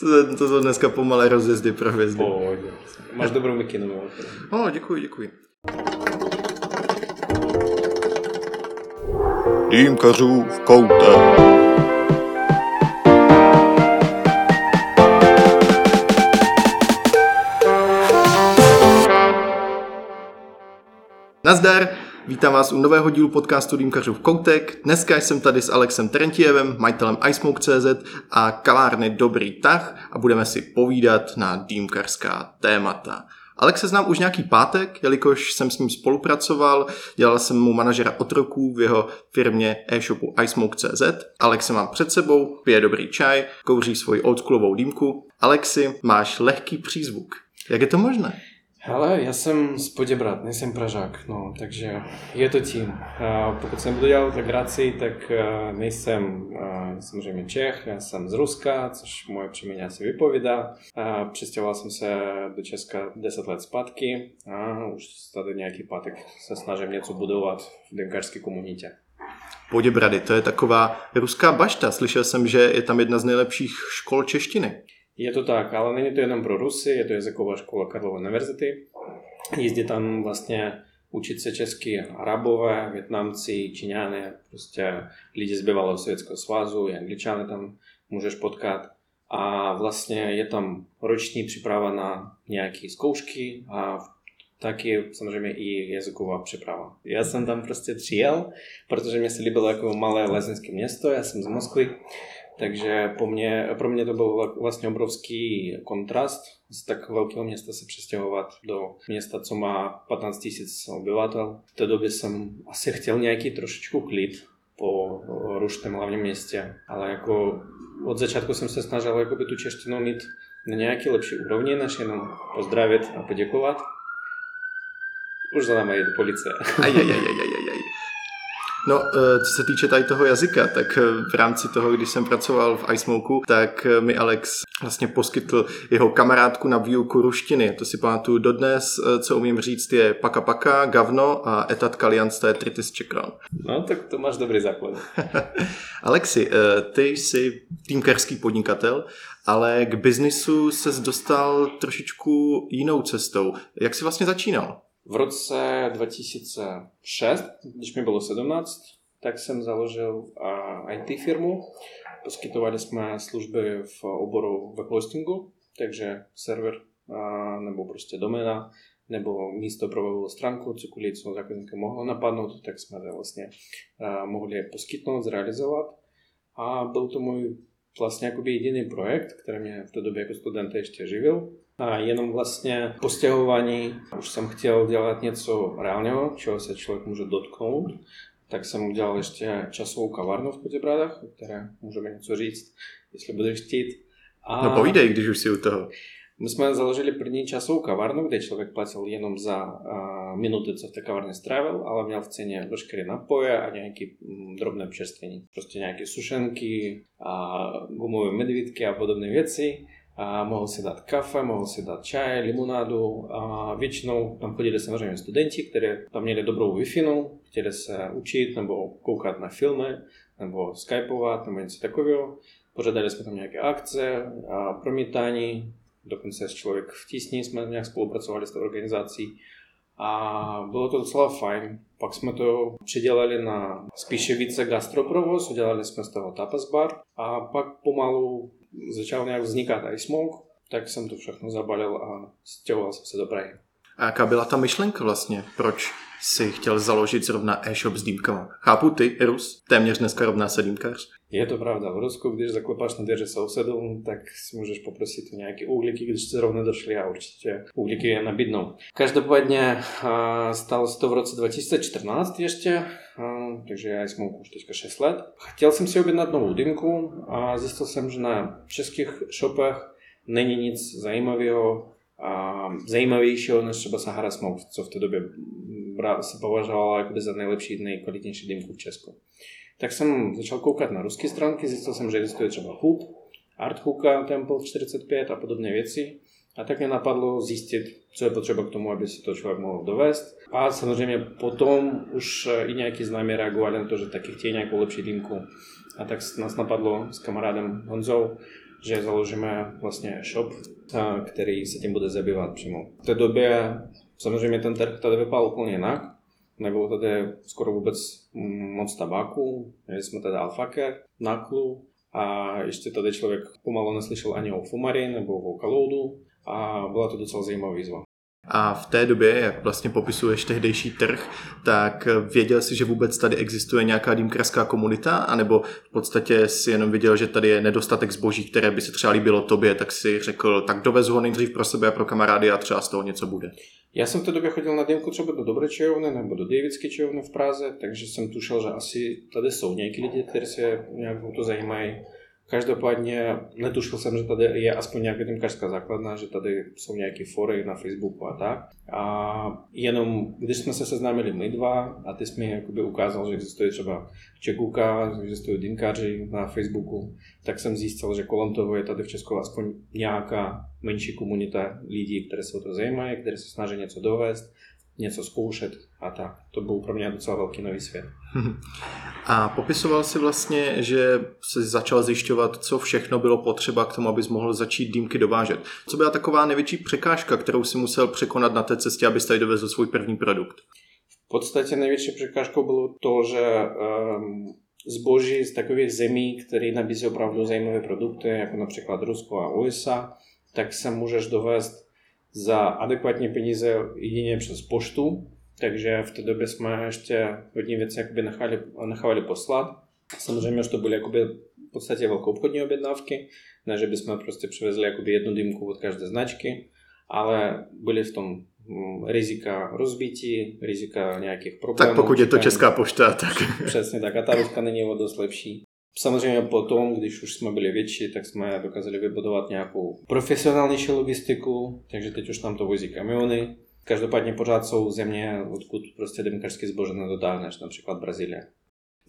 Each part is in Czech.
to, to jsou dneska pomalé rozjezdy pro hvězdy. Pohodě. Máš dobrou mikinu. No, děkuji, děkuji. Dýmkařů v koutě. Nazdar, vítám vás u nového dílu podcastu Dýmkařů v Koutek. Dneska jsem tady s Alexem Terentievem, majitelem iSmoke.cz a kalárny Dobrý tah a budeme si povídat na dýmkařská témata. Alex se znám už nějaký pátek, jelikož jsem s ním spolupracoval, dělal jsem mu manažera otroků v jeho firmě e-shopu iSmoke.cz. Alex se mám před sebou, pije dobrý čaj, kouří svoji oldschoolovou dýmku. Alexi, máš lehký přízvuk. Jak je to možné? Ale já jsem z Poděbrat, nejsem Pražák, no, takže je to tím. Pokud jsem budu dělat legraci, tak nejsem samozřejmě Čech, já jsem z Ruska, což moje příjmení asi vypovídá. Přestěhoval jsem se do Česka 10 let zpátky a už tady nějaký pátek se snažím něco budovat v demkarské komunitě. Poděbrady, to je taková ruská bašta. Slyšel jsem, že je tam jedna z nejlepších škol češtiny. Je to tak, ale není to jenom pro Rusy, je to jazyková škola Karlova univerzity. Jezdí tam vlastně učit se česky Arabové, Větnamci, Číňany, prostě lidi z bývalého Sovětského svazu, i Angličany tam můžeš potkat. A vlastně je tam roční příprava na nějaké zkoušky a taky samozřejmě i jazyková příprava. Já jsem tam prostě přijel, protože mě se líbilo jako malé lezenské město, já jsem z Moskvy takže po mně, pro mě to byl vlastně obrovský kontrast z tak velkého města se přestěhovat do města, co má 15 000 obyvatel. V té době jsem asi chtěl nějaký trošičku klid po ruštém hlavním městě, ale jako od začátku jsem se snažil jakoby tu češtinu mít na nějaký lepší úrovni, než jenom pozdravit a poděkovat. Už za námi jde policie. Aj, No, eh, co se týče tady toho jazyka, tak eh, v rámci toho, když jsem pracoval v iSmoku, tak eh, mi Alex vlastně poskytl jeho kamarádku na výuku ruštiny. To si pamatuju dodnes, co umím říct, je paka paka, gavno a etat kalians, to je tritis čekran. No, tak to máš dobrý základ. Alexi, ty jsi týmkerský podnikatel, ale k biznisu ses dostal trošičku jinou cestou. Jak jsi vlastně začínal? V roce 2006, když mi bylo 17, tak jsem založil IT firmu. Poskytovali jsme služby v oboru webhostingu, takže server nebo prostě domena nebo místo pro webovou stránku, cokoliv, co zákazníka mohlo napadnout, tak jsme to vlastně mohli poskytnout, zrealizovat. A byl to můj vlastně jakoby jediný projekt, který mě v té době jako studenta ještě živil. A jenom vlastně po stěhování už jsem chtěl dělat něco reálného, čeho se člověk může dotknout. Tak jsem udělal ještě časovou kavárnu v Poděbradách, o které můžeme něco říct, jestli budeš chtít. A... No povídej, když už si u toho. My jsme založili první časovou kavárnu, kde člověk platil jenom za uh, minuty, co v té kavárně strávil, ale měl v ceně veškeré napoje a nějaké mm, drobné občerstvení. Prostě nějaké sušenky, a gumové medvídky a podobné věci a mohl si dát kafe, mohl si dát čaj, limonádu a většinou tam chodili samozřejmě studenti, kteří tam měli dobrou wi chtěli se učit nebo koukat na filmy, nebo skypovat, nebo něco takového. Pořádali jsme tam nějaké akce promítání, dokonce s člověk v tísni jsme nějak spolupracovali s tou organizací a bylo to docela fajn. Pak jsme to přidělali na spíše více gastroprovoz, udělali jsme z toho tapas bar a pak pomalu začal nějak vznikat i smoke, tak jsem to všechno zabalil a stěhoval jsem se do Prahy. A jaká byla ta myšlenka vlastně? Proč si chtěl založit zrovna e-shop s dýmkama? Chápu ty, Rus, téměř dneska rovná se dýmkař. Je to pravda. V Rusku, když zaklepáš na dveře sousedům, tak si můžeš poprosit o nějaké uhlíky, když zrovna došli a určitě uhlíky je nabídnou. Každopádně stalo se to v roce 2014 ještě, takže já jsem už teďka 6 let. Chtěl jsem si objednat novou dýmku a zjistil jsem, že na českých shopech není nic zajímavého a zajímavějšího než třeba Sahara Smoke, co v té době se považovala jako za nejlepší, nejkvalitnější dýmku v Česku. Tak jsem začal koukat na ruské stránky, zjistil jsem, že existuje třeba Hoop, Art Hooka, Temple 45 a podobné věci. A tak mě napadlo zjistit, co je potřeba k tomu, aby si to člověk mohl dovést. A samozřejmě potom už i nějaký známí reagovali na to, že taky chtějí nějakou lepší dýmku. A tak nás napadlo s kamarádem Honzou že založíme vlastně shop, který se tím bude zabývat přímo. V té době samozřejmě ten trh tady vypadal úplně jinak. Nebylo tady skoro vůbec moc tabáku, měli jsme tady alfaker, naklu a ještě tady člověk pomalu neslyšel ani o fumari nebo o kaloudu a byla to docela zajímavá výzva. A v té době, jak vlastně popisuješ tehdejší trh, tak věděl jsi, že vůbec tady existuje nějaká dýmkarská komunita, anebo v podstatě si jenom viděl, že tady je nedostatek zboží, které by se třeba líbilo tobě, tak si řekl, tak dovezu ho nejdřív pro sebe a pro kamarády a třeba z toho něco bude. Já jsem v té době chodil na dýmku třeba do Dobré čajovny nebo do Davidské čajovny v Praze, takže jsem tušil, že asi tady jsou nějaký lidi, kteří se nějak to zajímají. Každopádně netušil jsem, že tady je aspoň nějaká dýmkařská základna, že tady jsou nějaké fory na Facebooku a tak. A jenom když jsme se seznámili my dva a ty jsi mi jakoby ukázal, že existuje třeba Čekuka, že existují dýmkaři na Facebooku, tak jsem zjistil, že kolem toho je tady v Česku aspoň nějaká menší komunita lidí, které se o to zajímají, které se snaží něco dovést něco zkoušet a tak. To byl pro mě docela velký nový svět. A popisoval si vlastně, že se začal zjišťovat, co všechno bylo potřeba k tomu, abys mohl začít dýmky dovážet. Co byla taková největší překážka, kterou si musel překonat na té cestě, abys tady dovezl svůj první produkt? V podstatě největší překážkou bylo to, že um, zboží z takových zemí, které nabízí opravdu zajímavé produkty, jako například Rusko a USA, tak se můžeš dovést za adekvátní peníze jedině přes poštu, takže v té době jsme ještě hodně věcí jakoby nechali, nechali poslat. Samozřejmě, že to byly jakoby v podstatě velkou obchodní objednávky, ne, že bychom prostě přivezli jakoby jednu dýmku od každé značky, ale byly v tom mm, rizika rozbití, rizika nějakých problémů. Tak pokud je to Česká pošta, tak... Přesně tak a ta ruska není o dost lepší. Samozřejmě potom, když už jsme byli větší, tak jsme dokázali vybudovat nějakou profesionálnější logistiku, takže teď už tam to vozí kamiony. Každopádně pořád jsou země, odkud prostě demkařský zbože nedotáhneš, například Brazílie.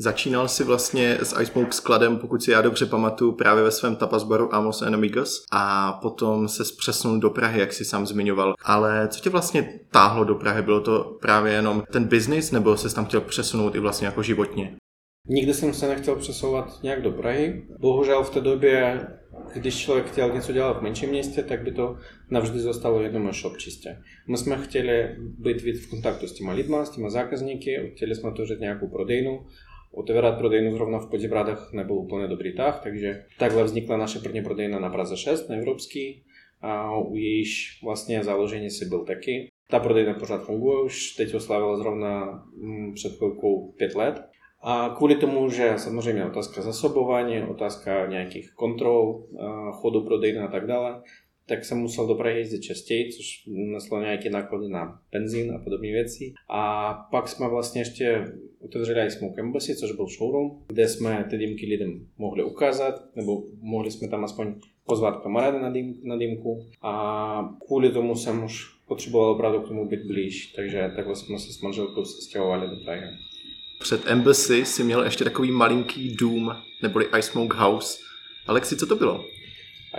Začínal si vlastně s iSmoke skladem, pokud si já dobře pamatuju, právě ve svém tapasbaru Amos and Amigos a potom se přesunul do Prahy, jak si sám zmiňoval. Ale co tě vlastně táhlo do Prahy? Bylo to právě jenom ten biznis, nebo se tam chtěl přesunout i vlastně jako životně? Nikdy jsem se nechtěl přesouvat nějak do Prahy. Bohužel v té době, když člověk chtěl něco dělat v menším městě, tak by to navždy jednom shop čistě. My jsme chtěli být víc v kontaktu s těma lidma, s těma zákazníky, chtěli jsme otevřít nějakou prodejnu, Otevírat prodejnu zrovna v Poděbradách nebyl úplně dobrý tah, takže takhle vznikla naše první prodejna na Praze 6, na Evropský, a u jejíž vlastně založení si byl taky. Ta prodejna pořád funguje, už teď oslavila zrovna mm, před chvilkou pět let. A kvůli tomu, že samozřejmě otázka zasobování, otázka nějakých kontrol, chodu prodejny a tak dále, tak jsem musel do Prahy jezdit častěji, což neslo nějaké náklady na benzín a podobné věci. A pak jsme vlastně ještě otevřeli i Smoke Embassy, což byl showroom, kde jsme ty dýmky lidem mohli ukázat, nebo mohli jsme tam aspoň pozvat kamaráda na, dým, na dýmku. A kvůli tomu jsem už potřeboval opravdu k tomu být blíž, takže takhle jsme se s manželkou stěhovali do Prahy. Před Embassy si měl ještě takový malinký dům, neboli Ice Smoke House. Alexi, co to bylo?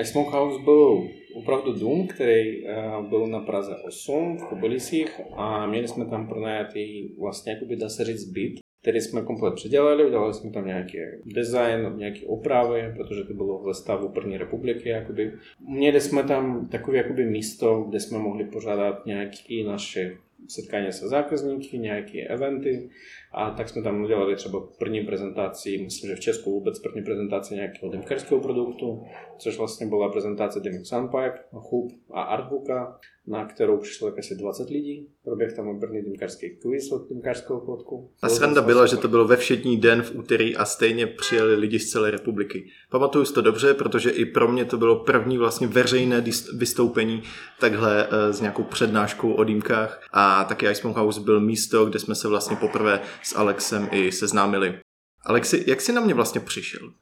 Ice Smoke House byl opravdu dům, který uh, byl na Praze 8 v Kobylisích a měli jsme tam pronajatý vlastně, jakoby dá se říct, byt, který jsme komplet předělali, udělali jsme tam nějaký design, nějaké opravy, protože to bylo ve stavu první republiky. Jakoby. Měli jsme tam takové jakoby místo, kde jsme mohli pořádat nějaké naše setkání se zákazníky, nějaké eventy a tak jsme tam udělali třeba první prezentaci, myslím, že v Česku vůbec první prezentaci nějakého demkarského produktu, což vlastně byla prezentace Demic Sunpipe, Hub a Artbooka, na kterou přišlo asi 20 lidí. Proběh tam první demkarský quiz od demkarského kódku. A sranda byla, že to bylo ve všední den v úterý a stejně přijeli lidi z celé republiky. Pamatuju si to dobře, protože i pro mě to bylo první vlastně veřejné vystoupení takhle eh, s nějakou přednáškou o dýmkách a taky Ice House byl místo, kde jsme se vlastně poprvé s Alexem i seznámili. Alexi, jak jsi na mě vlastně přišel?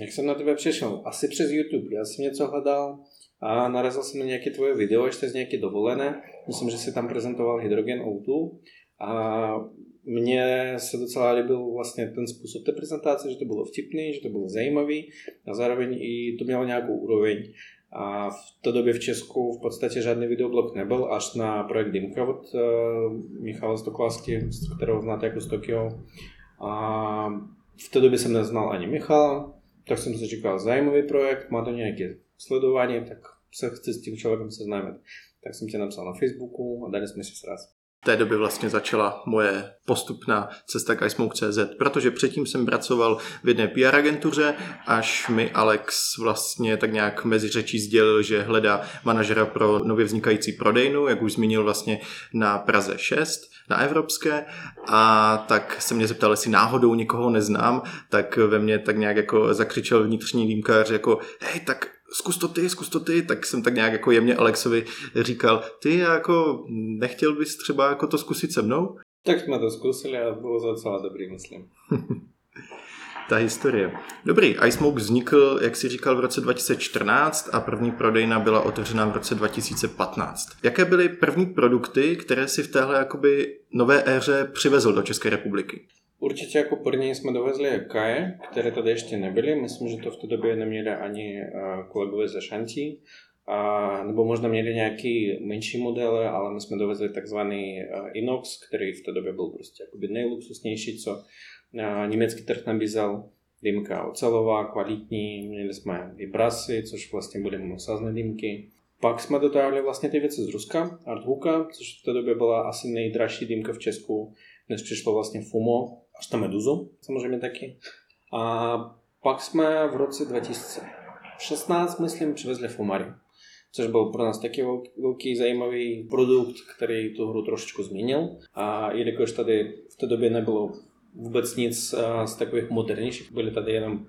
Jak jsem na tebe přišel? Asi přes YouTube. Já jsem něco hledal a narazil jsem na nějaké tvoje video, ještě z nějaké dovolené. Myslím, že si tam prezentoval Hydrogen O2 a mně se docela líbil vlastně ten způsob té prezentace, že to bylo vtipný, že to bylo zajímavý a zároveň i to mělo nějakou úroveň. A v té době v Česku v podstatě žádný videoblog nebyl, až na projekt Dimka od uh, Michala Stoklasky, kterého znáte jako z Tokio. A v té době jsem neznal ani Michala, tak jsem si říkal, zajímavý projekt, má to nějaké sledování, tak se chci s tím člověkem seznámit. Tak jsem tě napsal na Facebooku a dali jsme si sraz. V té době vlastně začala moje postupná cesta k iSmoke.cz, protože předtím jsem pracoval v jedné PR agentuře, až mi Alex vlastně tak nějak mezi řečí sdělil, že hledá manažera pro nově vznikající prodejnu, jak už zmínil vlastně na Praze 6, na Evropské. A tak se mě zeptal, jestli náhodou někoho neznám, tak ve mně tak nějak jako zakřičel vnitřní dýmkář jako hej, tak zkus to ty, zkus to ty, tak jsem tak nějak jako jemně Alexovi říkal, ty jako nechtěl bys třeba jako to zkusit se mnou? Tak jsme to zkusili a bylo to docela dobrý, myslím. Ta historie. Dobrý, iSmoke vznikl, jak si říkal, v roce 2014 a první prodejna byla otevřena v roce 2015. Jaké byly první produkty, které si v téhle jakoby nové éře přivezl do České republiky? Určitě jako první jsme dovezli kaje, které tady ještě nebyly. Myslím, že to v té době neměli ani kolegové ze Šantí. A, nebo možná měli nějaký menší modely, ale my jsme dovezli takzvaný Inox, který v té době byl prostě nejluxusnější, co německý trh nabízel. Dýmka ocelová, kvalitní, měli jsme i brasy, což vlastně byly monosázné dýmky. Pak jsme dotáhli vlastně ty věci z Ruska, Arthooka, což v té době byla asi nejdražší dýmka v Česku, než přišlo vlastně Fumo, až na Meduzu, samozřejmě taky. A pak jsme v roce 2016, myslím, přivezli Fumari, což byl pro nás taky velký zajímavý produkt, který tu hru trošičku změnil. A jelikož tady v té době nebylo vůbec nic z takových modernějších, byly tady jenom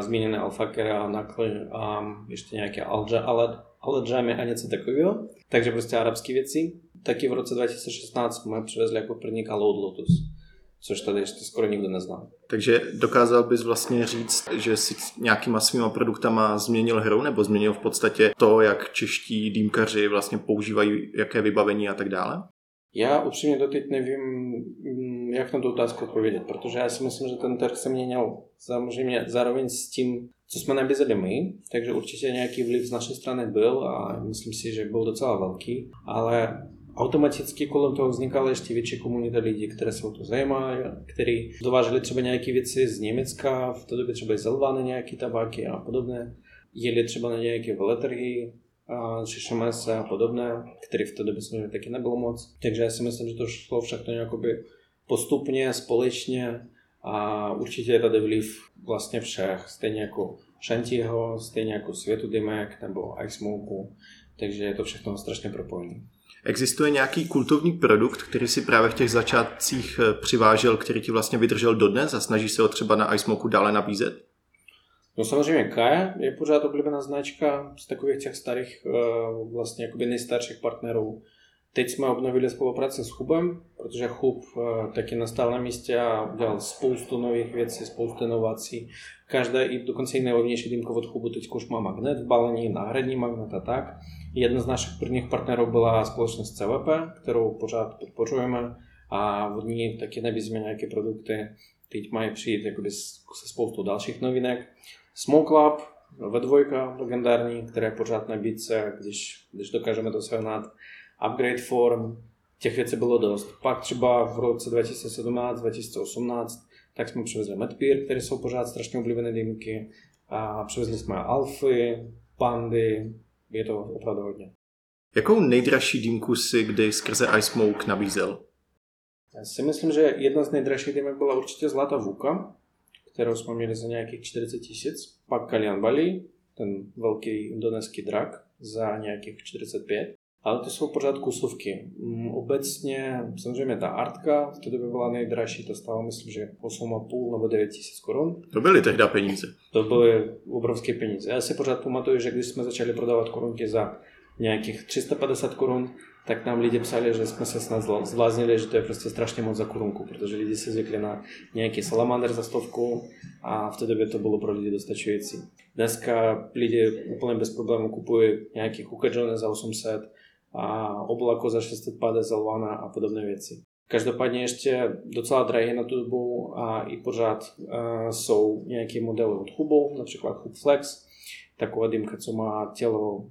změněné alfakera, nakly a ještě nějaké alja, ale, ale a něco takového. Takže prostě arabské věci. Taky v roce 2016 jsme přivezli jako první Cloud Lotus což tady ještě skoro nikdo nezná. Takže dokázal bys vlastně říct, že si nějakýma svýma produktama změnil hru, nebo změnil v podstatě to, jak čeští dýmkaři vlastně používají jaké vybavení a tak dále? Já upřímně doteď nevím, mm, jak na tu otázku odpovědět, protože já si myslím, že ten trh se měnil samozřejmě zároveň s tím, co jsme nabízeli my, takže určitě nějaký vliv z naší strany byl a myslím si, že byl docela velký, ale automaticky kolem toho vznikala ještě větší komunita lidí, které se o to zajímají, kteří dováželi třeba nějaké věci z Německa, v té době třeba z Elvány nějaké tabáky a podobné. Jeli třeba na nějaké veletrhy, ČŠMS a podobné, které v té době samozřejmě taky nebylo moc. Takže já si myslím, že to šlo všechno jakoby postupně, společně a určitě je tady vliv vlastně všech, stejně jako Shantiho, stejně jako Světu Dymek nebo Ice Smoke, takže je to všechno strašně propojené. Existuje nějaký kultovní produkt, který si právě v těch začátcích eh, přivážel, který ti vlastně vydržel dodnes a snaží se ho třeba na iSmoku dále nabízet? No samozřejmě Kaja je pořád oblíbená značka z takových těch starých, eh, vlastně jakoby nejstarších partnerů. Teď jsme obnovili spolupráci s Chubem, protože Chub eh, taky nastal na místě a udělal spoustu nových věcí, spoustu inovací. Každá i dokonce i nejlevnější dýmka od Chubu teď už má magnet v balení, náhradní magnet a tak. Jedna z našich prvních partnerů byla společnost CVP, kterou pořád podporujeme a v ní taky nabízíme nějaké produkty. Teď mají přijít jakoby se spoustou dalších novinek. Smoke Lab, ve dvojka legendární, které pořád nabídce, když, když dokážeme dosáhnout upgrade form, těch věcí bylo dost. Pak třeba v roce 2017-2018 tak jsme přivezli Medpeer, které jsou pořád strašně oblíbené dýmky. A přivezli jsme Alfy, Pandy, je to opravdu hodně. Jakou nejdražší dýmku si kdy skrze iSmoke nabízel? Já si myslím, že jedna z nejdražších dýmek byla určitě Zlata Vuka, kterou jsme měli za nějakých 40 tisíc. Pak Kalian Bali, ten velký indonéský drak, za nějakých 45. Ale to jsou pořád kusovky. Mm, obecně, samozřejmě ta artka v té době byla nejdražší, to stalo myslím, že 8,5 nebo 9 tisíc korun. To byly tehdy peníze. To byly obrovské peníze. Já si pořád pamatuju, že když jsme začali prodávat korunky za nějakých 350 korun, tak nám lidi psali, že jsme se snad zvláznili, že to je prostě strašně moc za korunku, protože lidi se zvykli na nějaký salamander za stovku a v té době to bylo pro lidi dostačující. Dneska lidi úplně bez problémů kupují nějaký Hookah za 800, a oblako za 650 Lvana a podobné věci. Každopádně ještě docela drahé na tu dobu a i pořád uh, jsou nějaké modely od Hubu, například Hub Flex. taková dýmka, co má tělo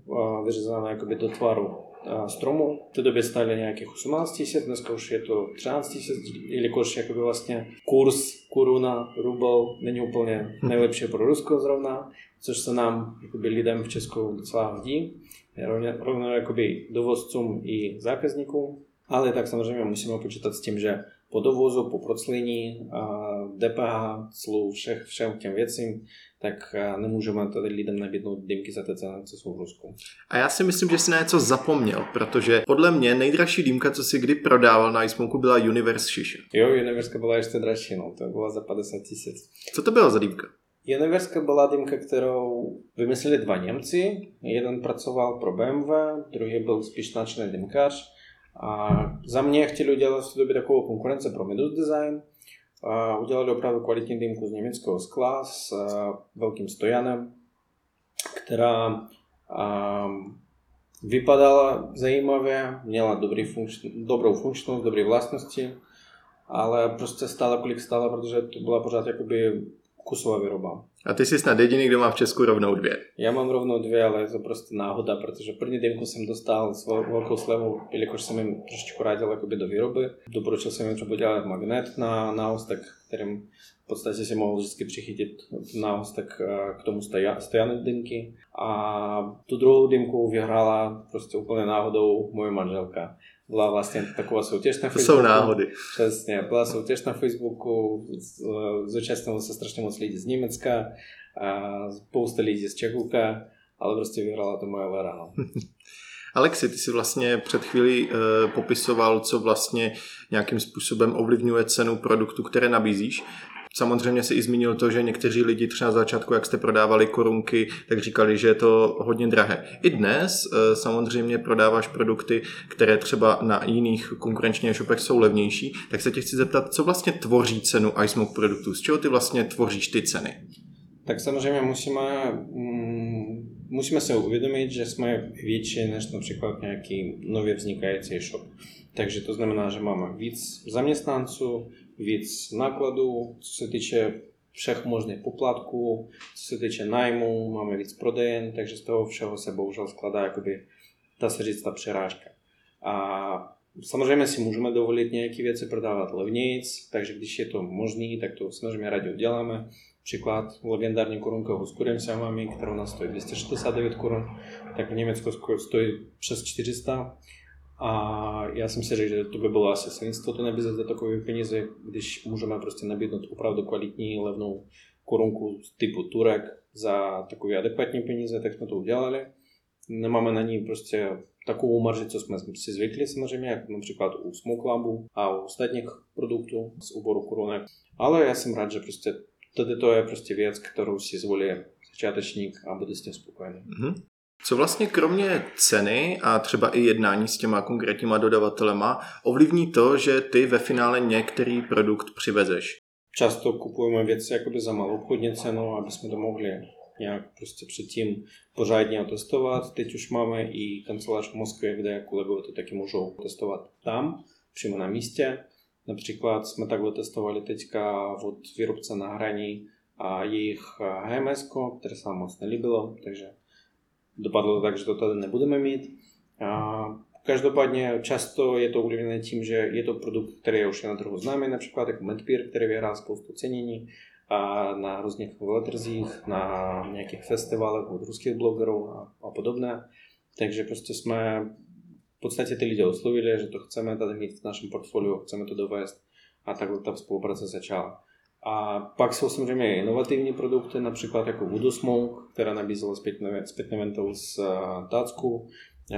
vyřezané jakoby do tvaru stromu. V té době stály nějakých 18 tisíc, dneska už je to 13 tisíc, jelikož jakoby vlastně kurz koruna, rubel není úplně nejlepší pro Rusko zrovna, což se nám jakoby lidem v Česku docela hodí, rovno jakoby dovozcům i zákazníkům, ale tak samozřejmě musíme počítat s tím, že po dovozu, po proclení, DPH, clu, všech, všem těm věcím, tak nemůžeme tady lidem nabídnout dýmky za ty ceny, co jsou v Rusku. A já si myslím, že jsi na něco zapomněl, protože podle mě nejdražší dýmka, co si kdy prodával na iSmoku, byla Universe Šiše. Jo, Universe byla ještě dražší, no, to byla za 50 tisíc. Co to byla za dýmka? Universe byla dýmka, kterou vymysleli dva Němci. Jeden pracoval pro BMW, druhý byl spíš značný dýmkař. A za mě chtěli udělat té době takovou konkurence pro Medus Design. Udělali opravdu kvalitní dýmku z německého skla s velkým stojanem, která vypadala zajímavě, měla dobrý funkč- dobrou funkčnost, dobré vlastnosti, ale prostě stála kolik stála, protože to byla pořád jakoby kusová výroba. A ty jsi snad jediný, kdo má v Česku rovnou dvě. Já mám rovnou dvě, ale je to prostě náhoda, protože první dýmku jsem dostal s velkou slevou, jelikož jsem jim trošičku radil jakoby do výroby. Doporučil jsem jim třeba dělat magnet na náhostek, kterým v podstatě si mohl vždycky přichytit náhostek k tomu stojané dýmky. A tu druhou dýmku vyhrála prostě úplně náhodou moje manželka byla vlastně taková soutěž na Facebooku. To jsou náhody. Přesně, byla soutěž na Facebooku, zúčastnilo se strašně moc lidí z Německa, a spousta lidí z Čechůka, ale prostě vyhrála to moje Vera. No. Alexi, ty si vlastně před chvílí e, popisoval, co vlastně nějakým způsobem ovlivňuje cenu produktu, které nabízíš. Samozřejmě si i zmínil to, že někteří lidi třeba na začátku, jak jste prodávali korunky, tak říkali, že je to hodně drahé. I dnes eh, samozřejmě prodáváš produkty, které třeba na jiných konkurenčních shopech jsou levnější, tak se tě chci zeptat, co vlastně tvoří cenu iSmoke produktů? Z čeho ty vlastně tvoříš ty ceny? Tak samozřejmě musíme, mm, musíme se uvědomit, že jsme větší než například nějaký nově vznikající e-shop. Takže to znamená, že máme víc zaměstnanců, co se týče všech možných poplatků, co se týče nájmu, máme víc prodejen, takže z toho všeho se bohužel skladá, jakoby, dá se říct, ta přerážka. A samozřejmě si můžeme dovolit nějaké věci prodávat levnějc, takže když je to možné, tak to samozřejmě rádi uděláme. Příklad legendární korunka s kurem samami, kterou nás stojí 269 korun, tak v Německu stojí přes 400 a já jsem si řekl, že to by bylo asi to nabízet za takové peníze, když můžeme prostě nabídnout opravdu kvalitní, levnou korunku typu Turek za takové adekvátní peníze, tak jsme to udělali. Nemáme na ní prostě takovou marži, co jsme si zvykli samozřejmě, jak například u Smoke Labu a u ostatních produktů z úboru korunek. Ale já jsem rád, že prostě tady to je prostě věc, kterou si zvolí začátečník a bude s tím spokojený. Mm-hmm. Co vlastně kromě ceny a třeba i jednání s těma konkrétníma dodavatelema ovlivní to, že ty ve finále některý produkt přivezeš? Často kupujeme věci jakoby za malou obchodní cenu, aby jsme to mohli nějak prostě předtím pořádně otestovat. Teď už máme i kancelář v Moskvě, kde kolegové to taky můžou testovat tam, přímo na místě. Například jsme takhle testovali teďka od výrobce na hraní a jejich HMS, které se nám moc nelíbilo, takže dopadlo to tak, že to tady nebudeme mít. A každopádně často je to ovlivněné tím, že je to produkt, který je už na trhu známý, například jako Medpeer, který vyhrál spoustu cenění a na různých veletrzích, na nějakých festivalech od ruských blogerů a, a podobné. Takže prostě jsme v podstatě ty lidi oslovili, že to chceme tady mít v našem portfoliu, chceme to dovést a takhle ta spolupráce začala. A pak jsou samozřejmě inovativní produkty, například jako Voodoo Smoke, která nabízela zpětné ventil z Tácku.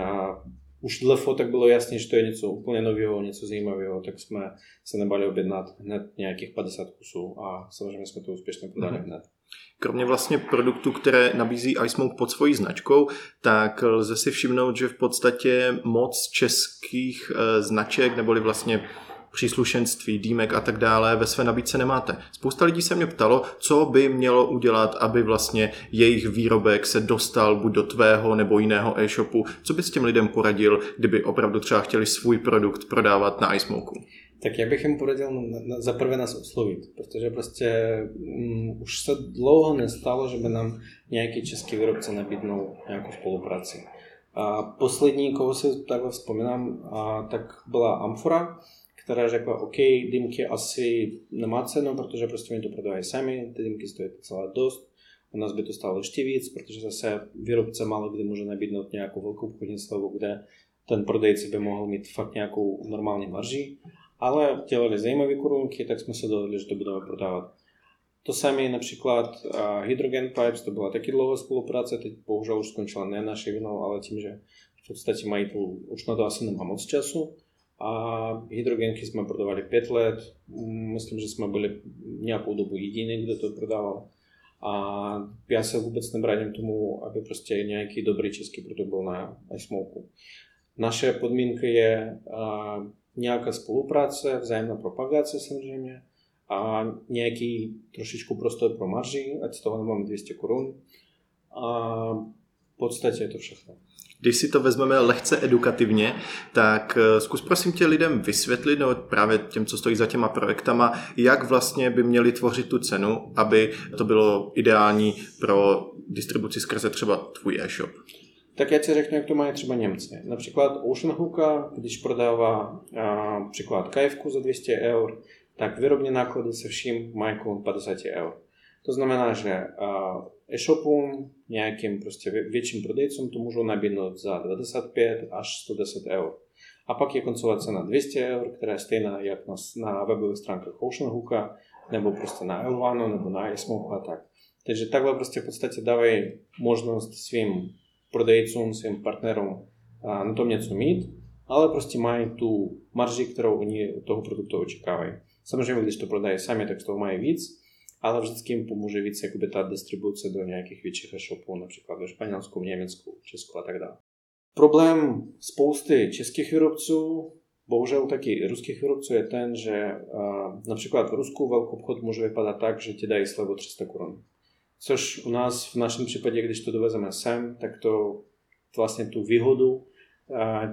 A už dle fotek bylo jasné, že to je něco úplně nového, něco zajímavého, tak jsme se nebali objednat hned nějakých 50 kusů a samozřejmě jsme to úspěšně prodali mm-hmm. hned. Kromě vlastně produktů, které nabízí iSmoke pod svojí značkou, tak lze si všimnout, že v podstatě moc českých e, značek, neboli vlastně příslušenství, dýmek a tak dále ve své nabídce nemáte. Spousta lidí se mě ptalo, co by mělo udělat, aby vlastně jejich výrobek se dostal buď do tvého nebo jiného e-shopu. Co bys těm lidem poradil, kdyby opravdu třeba chtěli svůj produkt prodávat na iSmoku? Tak já bych jim poradil na, na, za prvé nás oslovit, protože prostě um, už se dlouho nestalo, že by nám nějaký český výrobce nabídnul nějakou spolupráci. A poslední, koho si takhle vzpomínám, a, tak byla Amfora, která řekla, OK, dýmky asi nemá cenu, protože prostě oni to prodávají sami, ty dýmky stojí celá dost, u nás by to stálo ještě víc, protože zase výrobce málo kdy může nabídnout nějakou velkou obchodní slevu, kde ten prodejce by mohl mít fakt nějakou normální marži, ale dělali zajímavé korunky, tak jsme se dohodli, že to budeme prodávat. To samé například uh, Hydrogen Pipes, to byla taky dlouhá spolupráce, teď bohužel už skončila ne naše vinou, ale tím, že v podstatě mají tu, už na to asi nemá moc času. A hydrogenky jsme prodávali 5 let, myslím, že jsme byli nějakou dobu jediný, kdo to prodával. A já se vůbec nebráním tomu, aby prostě nějaký dobrý český produkt byl na iSmoku. Naše podmínka je nějaká spolupráce, vzájemná propagace samozřejmě a nějaký trošičku prostor pro marži, ať z toho nemáme 200 korun. A v podstatě je to všechno. Když si to vezmeme lehce edukativně, tak eh, zkus prosím tě lidem vysvětlit, no právě těm, co stojí za těma projektama, jak vlastně by měli tvořit tu cenu, aby to bylo ideální pro distribuci skrze třeba tvůj e-shop. Tak já ti řeknu, jak to mají třeba Němci. Například Ocean Hooka, když prodává a, příklad kajevku za 200 eur, tak výrobní náklady se vším mají kolem 50 eur. To znamená, že e-shopům, nějakým prostě větším to můžou nabídnout za 95 až 110 eur. A pak je koncová cena 200 eur, která je stejná jak na, na webových stránkách Oceanhooka, nebo prostě na Elvanu, nebo na iSmoke a tak. Takže takhle prostě v podstatě dávají možnost svým prodejcům, svým partnerům na tom něco mít, ale prostě mají tu marži, kterou oni od toho produktu očekávají. Samozřejmě, když to prodají sami, tak z toho mají víc, ale vždycky jim pomůže víc jakoby ta distribuce do nějakých větších e-shopů, například ve Španělsku, Německu, Česku a tak dále. Problém spousty českých výrobců, bohužel taky ruských výrobců je ten, že uh, například v Rusku velký obchod může vypadat tak, že ti dají slevu 300 korun. Což u nás v našem případě, když to dovezeme sem, tak to vlastně tu výhodu uh,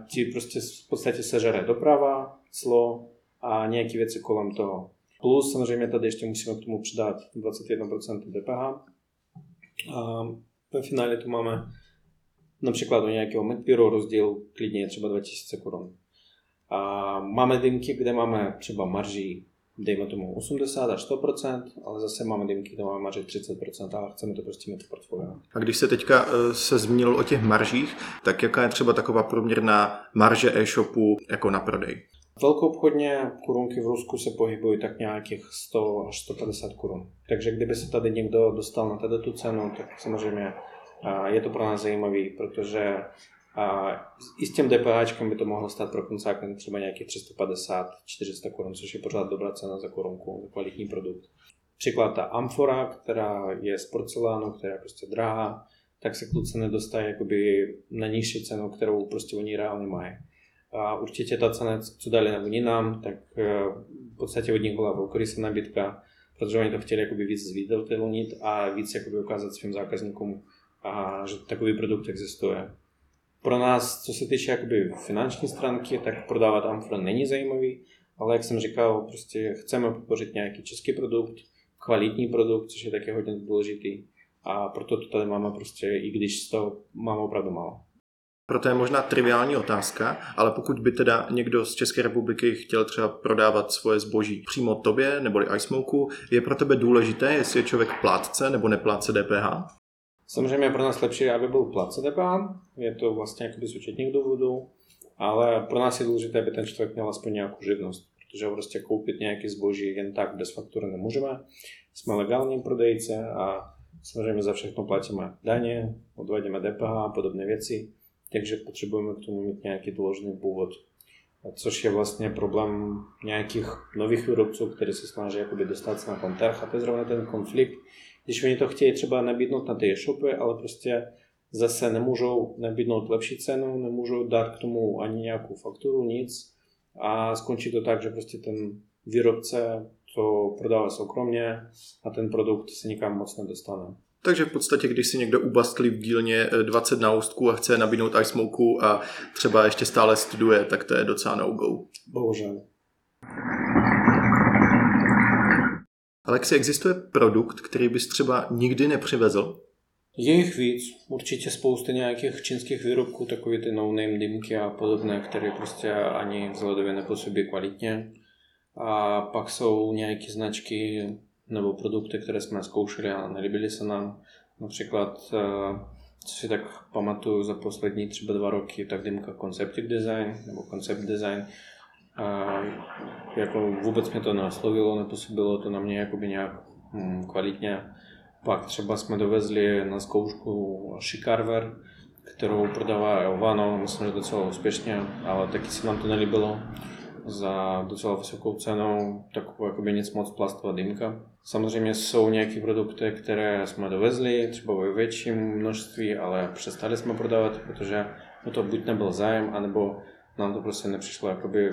ti prostě v podstatě sežere doprava, clo a nějaké věci kolem toho. Plus samozřejmě tady ještě musíme k tomu přidat 21% DPH. A ve finále tu máme například u nějakého Medpiro rozdíl klidně třeba 2000 korun. A máme dýmky, kde máme třeba marži dejme tomu 80 až 100%, ale zase máme dýmky, kde máme marži 30%, ale chceme to prostě mít v portfoliu. A když se teďka eh, se zmínil o těch maržích, tak jaká je třeba taková průměrná marže e-shopu jako na prodej? Velkoobchodně korunky v Rusku se pohybují tak nějakých 100 až 150 korun. Takže kdyby se tady někdo dostal na tady tu cenu, tak samozřejmě je to pro nás zajímavý, protože i s tím DPH by to mohlo stát pro koncáka třeba nějakých 350-400 korun, což je pořád dobrá cena za korunku, za kvalitní produkt. Příklad ta amfora, která je z porcelánu, která je prostě drahá, tak se kluci nedostají jakoby na nižší cenu, kterou prostě oni reálně mají. A určitě ta cena, co dali oni nám, tak eh, v podstatě od nich byla velkorysá nabídka, protože oni to chtěli jakoby víc zviditelnit a víc jakoby ukázat svým zákazníkům, a že takový produkt existuje. Pro nás, co se týče jakoby finanční stránky, tak prodávat Amfra není zajímavý, ale jak jsem říkal, prostě chceme podpořit nějaký český produkt, kvalitní produkt, což je také hodně důležitý a proto to tady máme prostě, i když z toho máme opravdu málo. Proto je možná triviální otázka, ale pokud by teda někdo z České republiky chtěl třeba prodávat svoje zboží přímo tobě neboli iSmoku, je pro tebe důležité, jestli je člověk plátce nebo neplátce DPH? Samozřejmě je pro nás lepší, aby byl plátce DPH, je to vlastně jakoby z účetních důvodů, ale pro nás je důležité, aby ten člověk měl aspoň nějakou živnost, protože prostě koupit nějaký zboží jen tak bez faktury nemůžeme. Jsme legální prodejce a samozřejmě za všechno platíme daně, odvádíme DPH a podobné věci takže potřebujeme k tomu mít nějaký doložený původ. Což je vlastně problém nějakých nových výrobců, kteří se snaží jakoby dostat se na ten trh a to je zrovna ten konflikt, když oni to chtějí třeba nabídnout na ty e-shopy, ale prostě zase nemůžou nabídnout lepší cenu, nemůžou dát k tomu ani nějakou fakturu, nic a skončí to tak, že prostě ten výrobce to prodává soukromně a ten produkt se nikam moc nedostane. Takže v podstatě, když si někdo ubastlí v dílně 20 eh, náustků a chce nabídnout iSmoku a třeba ještě stále studuje, tak to je docela no-go. Bohužel. Alexi, existuje produkt, který bys třeba nikdy nepřivezl? Je jich víc. Určitě spousta nějakých čínských výrobků, takové ty no-name dymky a podobné, které prostě ani vzhledově nepůsobí kvalitně. A pak jsou nějaké značky nebo produkty, které jsme zkoušeli a nelíbily se nám. Například, co si tak pamatuju za poslední třeba dva roky, tak dymka Conceptic Design nebo Concept Design. A jako vůbec mě to neoslovilo, nepůsobilo to na mě jakoby nějak hm, kvalitně. Pak třeba jsme dovezli na zkoušku Shikarver, kterou prodává Elvano, myslím, že docela úspěšně, ale taky se nám to nelíbilo za docela vysokou cenou, takovou jakoby nic moc plastová dýmka. Samozřejmě jsou nějaké produkty, které jsme dovezli, třeba ve větším množství, ale přestali jsme prodávat, protože o to buď nebyl zájem, anebo nám to prostě nepřišlo jakoby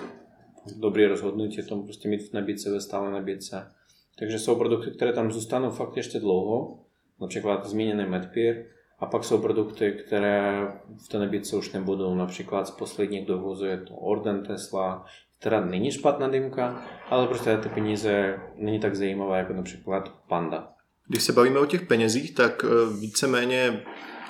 dobré rozhodnutí tom prostě mít v nabídce, ve stále nabídce. Takže jsou produkty, které tam zůstanou fakt ještě dlouho, například zmíněný Medpeer, a pak jsou produkty, které v té nabídce už nebudou. Například z posledních dovozů je to Orden Tesla, která není špatná dýmka, ale prostě ty peníze není tak zajímavá jako například Panda. Když se bavíme o těch penězích, tak eh, víceméně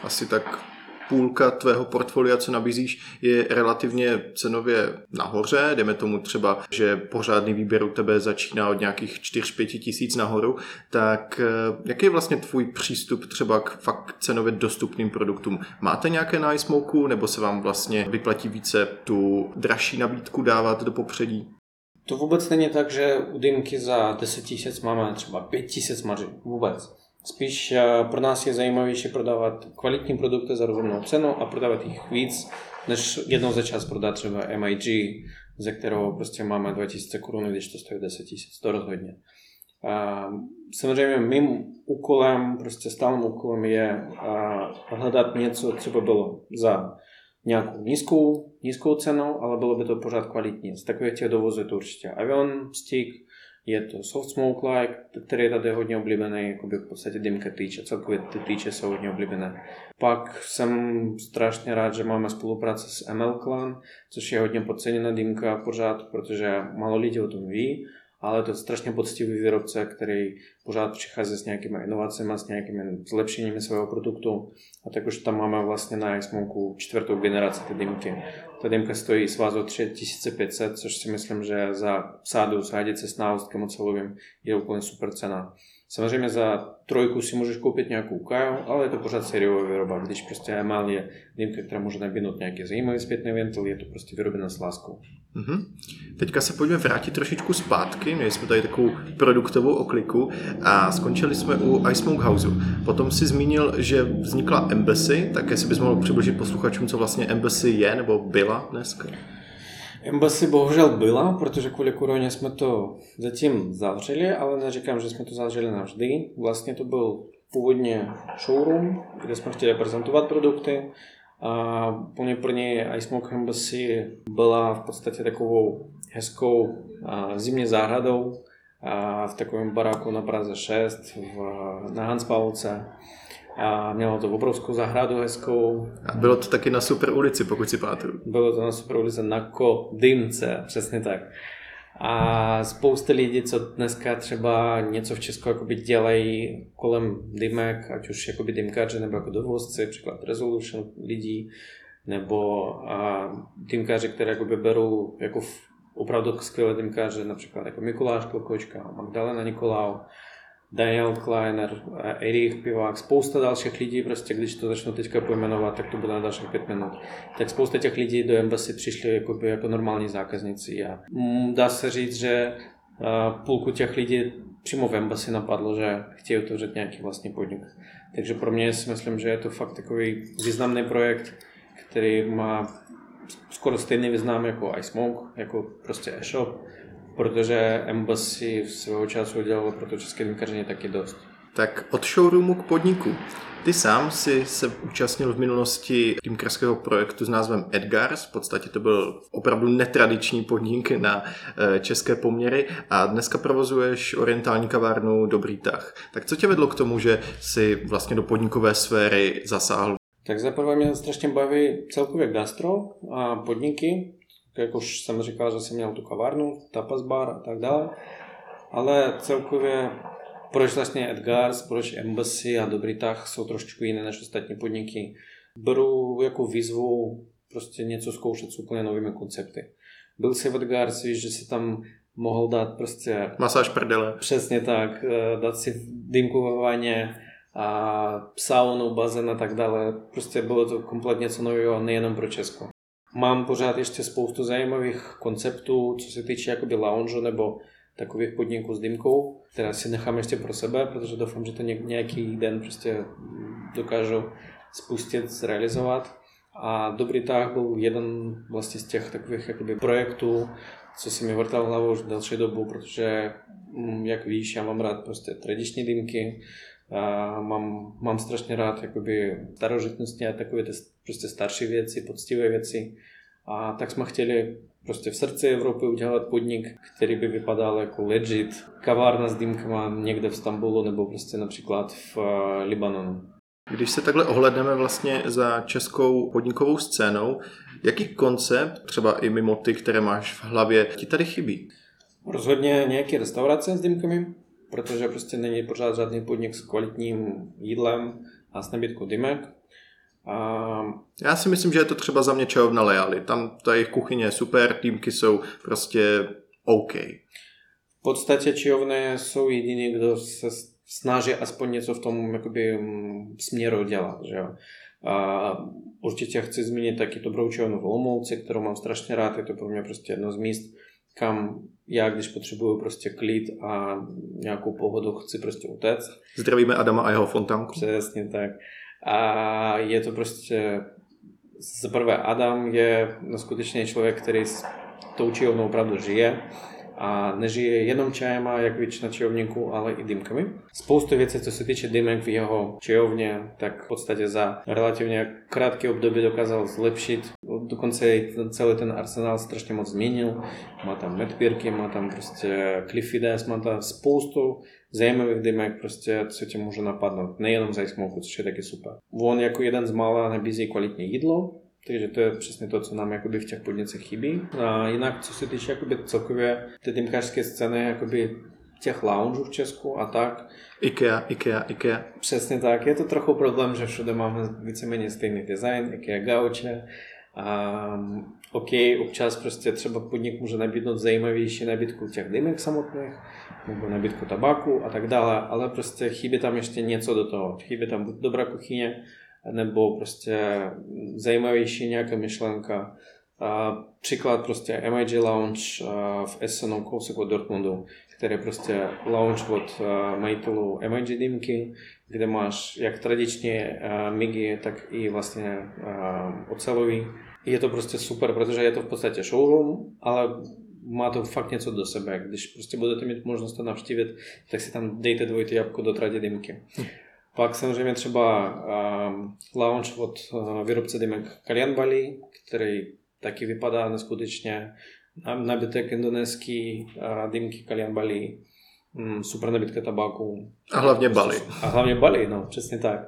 asi tak půlka tvého portfolia, co nabízíš, je relativně cenově nahoře. Jdeme tomu třeba, že pořádný výběr u tebe začíná od nějakých 4-5 tisíc nahoru. Tak eh, jaký je vlastně tvůj přístup třeba k fakt cenově dostupným produktům? Máte nějaké na iSmoku, nebo se vám vlastně vyplatí více tu dražší nabídku dávat do popředí? To vůbec není tak, že u dýmky za 10 tisíc máme třeba 5 tisíc marži. Vůbec. Spíš eh, pro nás je zajímavější prodávat kvalitní produkty za rozumnou cenu a prodávat jich víc, než jednou za čas prodat třeba MIG, ze kterého prostě máme 2000 korun, když to stojí 10 tisíc, to rozhodně. Samozřejmě mým úkolem, prostě stálým úkolem je hledat něco, co by bylo za nějakou nízkou, nízkou cenu, ale bylo by to pořád kvalitní. Z takových těch dovozů je to určitě Avion, Stick, je to Soft Smoke Like, který je tady hodně oblíbený, jakoby v podstatě dymka týče, celkově ty týče jsou hodně oblíbené. Pak jsem strašně rád, že máme spolupráci s ML Clan, což je hodně podceněná dýmka pořád, protože málo lidí o tom ví ale to je strašně poctivý výrobce, který pořád přichází s nějakými inovacemi, s nějakými zlepšeními svého produktu. A tak už tam máme vlastně na Xmonku čtvrtou generaci té dýmky. Ta dýmka stojí svázu 3500, což si myslím, že za sádu s hádice s náustkem ocelovým je úplně super cena. Samozřejmě za trojku si můžeš koupit nějakou kaju, ale je to pořád sériová výroba. Když prostě ML je dýmka, která může nabídnout nějaký zajímavý zpětný ventil, je to prostě vyrobeno s láskou. Mm-hmm. Teďka se pojďme vrátit trošičku zpátky. Měli jsme tady takovou produktovou okliku a skončili jsme u iSmoke Houseu. Potom si zmínil, že vznikla Embassy, tak jestli bys mohl přibližit posluchačům, co vlastně Embassy je nebo byla dneska. Embassy bohužel byla, protože kvůli koroně jsme to zatím zavřeli, ale neříkám, že jsme to zavřeli navždy. Vlastně to byl původně showroom, kde jsme chtěli prezentovat produkty. A úplně první iSmoke Embassy byla v podstatě takovou hezkou zimní zahradou v takovém baráku na Praze 6 v, na Hanspalce a mělo to obrovskou zahradu hezkou. A bylo to taky na super ulici, pokud si pamatuju. Bylo to na super ulici na Kodymce, přesně tak. A spousta lidí, co dneska třeba něco v Česku jakoby dělají kolem dymek, ať už jakoby dymkaři nebo jako dovozci, příklad Resolution lidí, nebo a, dymkaři, které jakoby berou jako v, opravdu skvělé dymkaři, například jako Mikuláš Klokočka, Magdalena Nikolau, Daniel Kleiner, Erich Pivák, spousta dalších lidí, prostě když to začnu teďka pojmenovat, tak to bude na dalších pět minut. Tak spousta těch lidí do Embassy přišli jako, jako normální zákazníci a dá se říct, že půlku těch lidí přímo v Embassy napadlo, že chtějí otevřít nějaký vlastní podnik. Takže pro mě si myslím, že je to fakt takový významný projekt, který má skoro stejný význam jako iSmoke, jako prostě e-shop protože Embassy v svého času udělalo pro to české dýmkaření taky dost. Tak od showroomu k podniku. Ty sám si se účastnil v minulosti dýmkarského projektu s názvem Edgars, v podstatě to byl opravdu netradiční podnik na eh, české poměry a dneska provozuješ orientální kavárnu Dobrý tah. Tak co tě vedlo k tomu, že si vlastně do podnikové sféry zasáhl? Tak zaprvé mě strašně baví celkově gastro a podniky, jak už jsem říkal, že jsem měl tu kavárnu, tapas bar a tak dále, ale celkově proč vlastně Edgars, proč Embassy a Dobrý tah jsou trošku jiné než ostatní podniky. Beru jako výzvu prostě něco zkoušet s úplně novými koncepty. Byl si v Edgars, víš, že si tam mohl dát prostě... Masáž prdele. Přesně tak, eh, dát si dýmku ve vaně, a saunu, bazén a tak dále. Prostě bylo to kompletně něco nového, nejenom pro Česko. Mám pořád ještě spoustu zajímavých konceptů, co se týče jakoby lounge nebo takových podniků s dýmkou, které si nechám ještě pro sebe, protože doufám, že to nějaký den prostě dokážu spustit, zrealizovat. A Dobrý tah byl jeden vlastně z těch takových jakoby projektů, co si mi vrtal hlavou už delší dobu, protože mm, jak víš, já mám rád prostě tradiční dýmky, a mám, mám strašně rád jakoby starožitnosti a takové ty prostě starší věci, poctivé věci. A tak jsme chtěli prostě v srdci Evropy udělat podnik, který by vypadal jako legit kavárna s dýmkama někde v Stambulu nebo prostě například v uh, Libanonu. Když se takhle ohledneme vlastně za českou podnikovou scénou, jaký koncept, třeba i mimo ty, které máš v hlavě, ti tady chybí? Rozhodně nějaké restaurace s dýmkami, protože prostě není pořád žádný podnik s kvalitním jídlem a s nebytkou dymek. A... Já si myslím, že je to třeba za mě čajovna Leali. Tam ta jejich kuchyně je super, týmky jsou prostě OK. V podstatě čajovny jsou jediní, kdo se snaží aspoň něco v tom jakoby, mm, směru dělat. Že? A určitě chci zmínit taky dobrou čajovnu v Olomouci, kterou mám strašně rád. Je to pro mě prostě jedno z míst, kam já, když potřebuju prostě klid a nějakou pohodu, chci prostě utéct. Zdravíme Adama a jeho fontánku. Přesně tak. A je to prostě, za prvé Adam je skutečně člověk, který s tou čijovnou opravdu žije a nežije jenom čajema, jak většina čajovníků, ale i dýmkami. Spoustu věcí, co se týče dýmek v jeho čajovně, tak v podstatě za relativně krátké období dokázal zlepšit. Dokonce celý ten arsenál strašně moc změnil. Má tam medpírky, má tam prostě Cliffides, má tam spoustu zajímavých dýmek, prostě, co tě může napadnout. Nejenom za smoku, což je taky super. On jako jeden z mála nabízí kvalitní jídlo, takže to je přesně to, co nám jakoby v těch podnicích chybí. A jinak, co se týče jakoby celkově té dýmkařské scény, jakoby těch loungeů v Česku a tak. IKEA, IKEA, IKEA. Přesně tak. Je to trochu problém, že všude máme víceméně stejný design, IKEA gauče. Um, OK, občas prostě třeba podnik může nabídnout zajímavější nabídku těch dýmek samotných, nebo nabídku tabáku a tak dále, ale prostě chybí tam ještě něco do toho. Chybí tam dobrá kuchyně, nebo prostě zajímavější nějaká myšlenka. A příklad prostě MIG Lounge v Essenu, kousek od Dortmundu, který je prostě lounge od majitelů MIG dýmky, kde máš jak tradičně MIGy, tak i vlastně ocelový. Je to prostě super, protože je to v podstatě showroom, ale má to fakt něco do sebe. Když prostě budete mít možnost to navštívit, tak si tam dejte dvojité jabko do tradiční dýmky. Pak samozřejmě třeba um, launch od uh, výrobce dymek Kalyan Bali, který taky vypadá neskutečně. Nabytek indonéský uh, dýmky Kalyan Bali, um, super nabytka tabáku. A hlavně Bali. A hlavně Bali, no, přesně tak.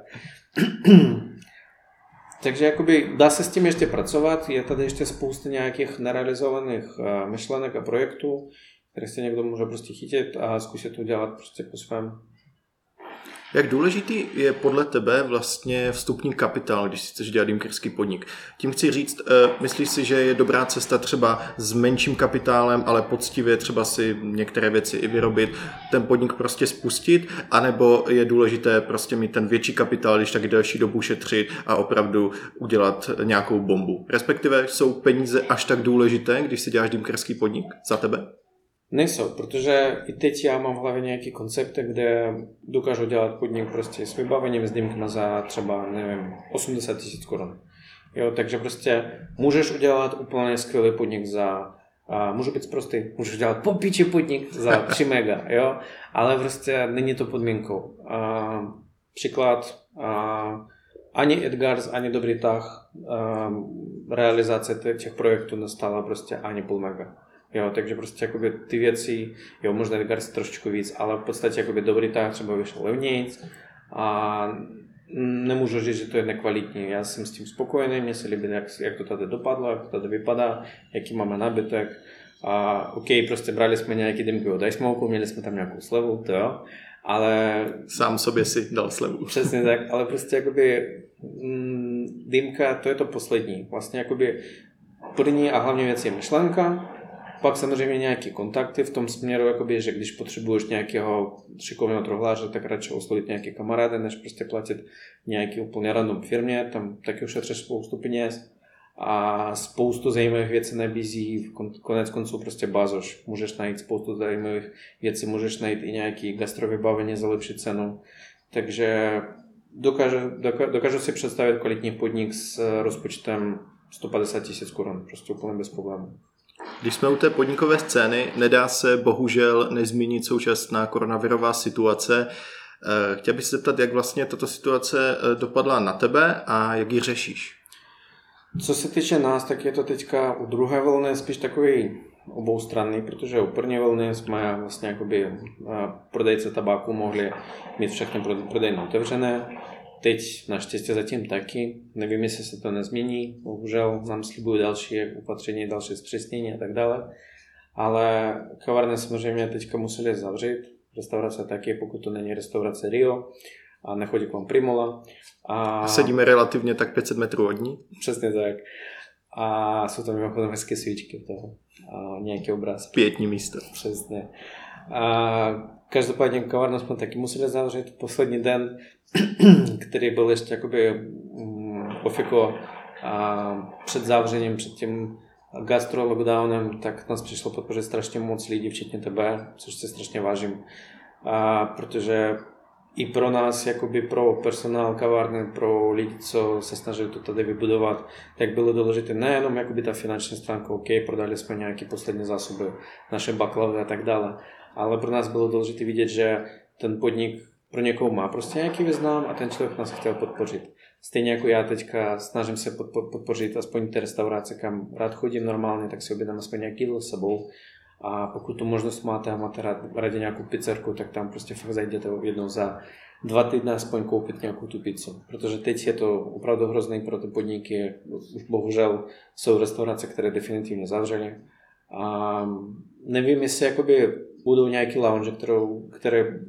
Takže jakoby dá se s tím ještě pracovat, je tady ještě spousta nějakých nerealizovaných uh, myšlenek a projektů, které se někdo může prostě chytit a zkusit to dělat prostě po svém. Jak důležitý je podle tebe vlastně vstupní kapitál, když si chceš dělat dýmkerský podnik? Tím chci říct, uh, myslíš si, že je dobrá cesta třeba s menším kapitálem, ale poctivě třeba si některé věci i vyrobit, ten podnik prostě spustit, anebo je důležité prostě mít ten větší kapitál, když tak delší dobu šetřit a opravdu udělat nějakou bombu? Respektive jsou peníze až tak důležité, když si děláš dýmkerský podnik za tebe? Nejsou, protože i teď já mám v hlavě nějaký koncept, kde dokážu dělat podnik prostě s vybavením, s dýmkama za třeba, nevím, 80 tisíc korun. Jo, takže prostě můžeš udělat úplně skvělý podnik za a může být prostý, můžeš udělat popíči podnik za 3 mega, jo, ale prostě není to podmínkou. A, příklad, a, ani Edgars, ani Dobrý tah, a, realizace těch projektů nastala prostě ani půl mega. Jo, takže prostě jakoby ty věci, jo, možná si trošičku víc, ale v podstatě jakoby dobrý tah třeba vyšel levnějc a nemůžu říct, že to je nekvalitní. Já jsem s tím spokojený, mě se líbí, jak, jak to tady dopadlo, jak to tady vypadá, jaký máme nabytek. A OK, prostě brali jsme nějaký dymky od iSmoku, měli jsme tam nějakou slevu, to jo, ale... Sám sobě si dal slevu. Přesně tak, ale prostě jakoby mm, dýmka, to je to poslední. Vlastně jakoby první a hlavně věc je myšlenka, pak samozřejmě nějaké kontakty v tom směru, jakoby, že když potřebuješ nějakého šikovného trohláře, tak radši oslovit nějaké kamarády, než prostě platit nějaký úplně random firmě, tam taky ušetřeš spoustu peněz a spoustu zajímavých věcí nabízí, konec konců prostě bazoš. Můžeš najít spoustu zajímavých věcí, můžeš najít i nějaký gastrovybavení za lepší cenu. Takže dokážu, dokážu si představit kvalitní podnik s rozpočtem 150 tisíc korun, prostě úplně bez problémů. Když jsme u té podnikové scény, nedá se bohužel nezmínit současná koronavirová situace. Eh, chtěl bych se zeptat, jak vlastně tato situace eh, dopadla na tebe a jak ji řešíš? Co se týče nás, tak je to teďka u druhé vlny spíš takový oboustranný, protože u první vlny jsme vlastně jakoby eh, prodejce tabáku mohli mít všechny prodejny otevřené. Teď naštěstí zatím taky. Nevím, jestli se to nezmění. Bohužel nám slibují další opatření, další zpřesnění a tak dále. Ale kavárny samozřejmě teďka museli zavřít. Restaurace taky, pokud to není restaurace Rio a nechodí k vám Primola. A... Sedíme relativně tak 500 metrů od ní. Přesně tak. A jsou tam mimochodem hezké svíčky toho. A nějaké obrázky. Pětní místo. Přesně. A každopádně kavárnu jsme taky museli zavřít. Poslední den který byl ještě jakoby mm, ofiko a před zavřením, před tím gastro lockdownem, tak nás přišlo podpořit strašně moc lidí, včetně tebe, což si strašně vážím. A protože i pro nás, jakoby pro personál kavárny, pro lidi, co se snažili to tady vybudovat, tak bylo důležité nejenom jakoby ta finanční stránka, OK, prodali jsme nějaké poslední zásoby, naše baklavy a tak dále, ale pro nás bylo důležité vidět, že ten podnik pro někoho má prostě nějaký význam a ten člověk nás chtěl podpořit. Stejně jako já teďka snažím se podpořit aspoň ty restaurace, kam rád chodím normálně, tak si objednám aspoň nějaký jídlo s sebou. A pokud tu možnost máte a máte rád, rádi nějakou pizzerku, tak tam prostě fakt zajděte jednou za dva týdny aspoň koupit nějakou tu pizzu. Protože teď je to opravdu hrozný pro ty podniky. Už bohužel jsou restaurace, které definitivně zavřely. A nevím, jestli jakoby budou nějaké lounge, kterou, které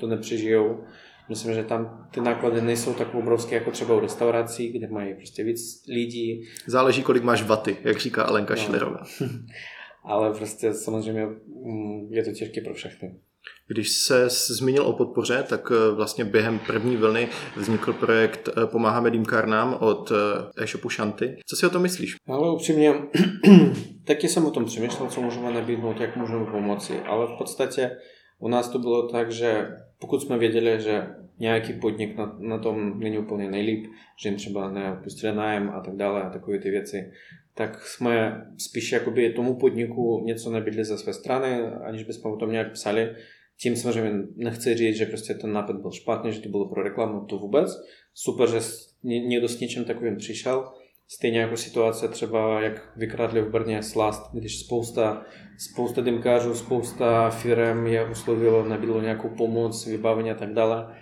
to nepřežijou. Myslím, že tam ty náklady nejsou tak obrovské jako třeba u restaurací, kde mají prostě víc lidí. Záleží, kolik máš vaty, jak říká Alenka no. Šilerová. Ale prostě samozřejmě mm, je to těžké pro všechny. Když se zmínil o podpoře, tak eh, vlastně během první vlny vznikl projekt eh, Pomáháme dýmkárnám od eh, e-shopu Shanty. Co si o tom myslíš? Ale upřímně, taky jsem o tom přemýšlel, co můžeme nabídnout, jak můžeme pomoci, ale v podstatě u nás to bylo tak, že pokud jsme věděli, že nějaký podnik na, na tom není úplně nejlíp, že jim třeba neopustili nájem a tak dále a takové ty věci, tak jsme spíš jakoby tomu podniku něco nabídli ze své strany, aniž bychom o tom nějak psali, tím samozřejmě nechci říct, že prostě ten nápad byl špatný, že to bylo pro reklamu, to vůbec. Super, že někdo s něčím takovým přišel. Stejně jako situace třeba, jak vykradli v Brně Slast, když spousta, spousta dymkářů, spousta firm je uslovilo, nabídlo nějakou pomoc, vybavení a tak dále.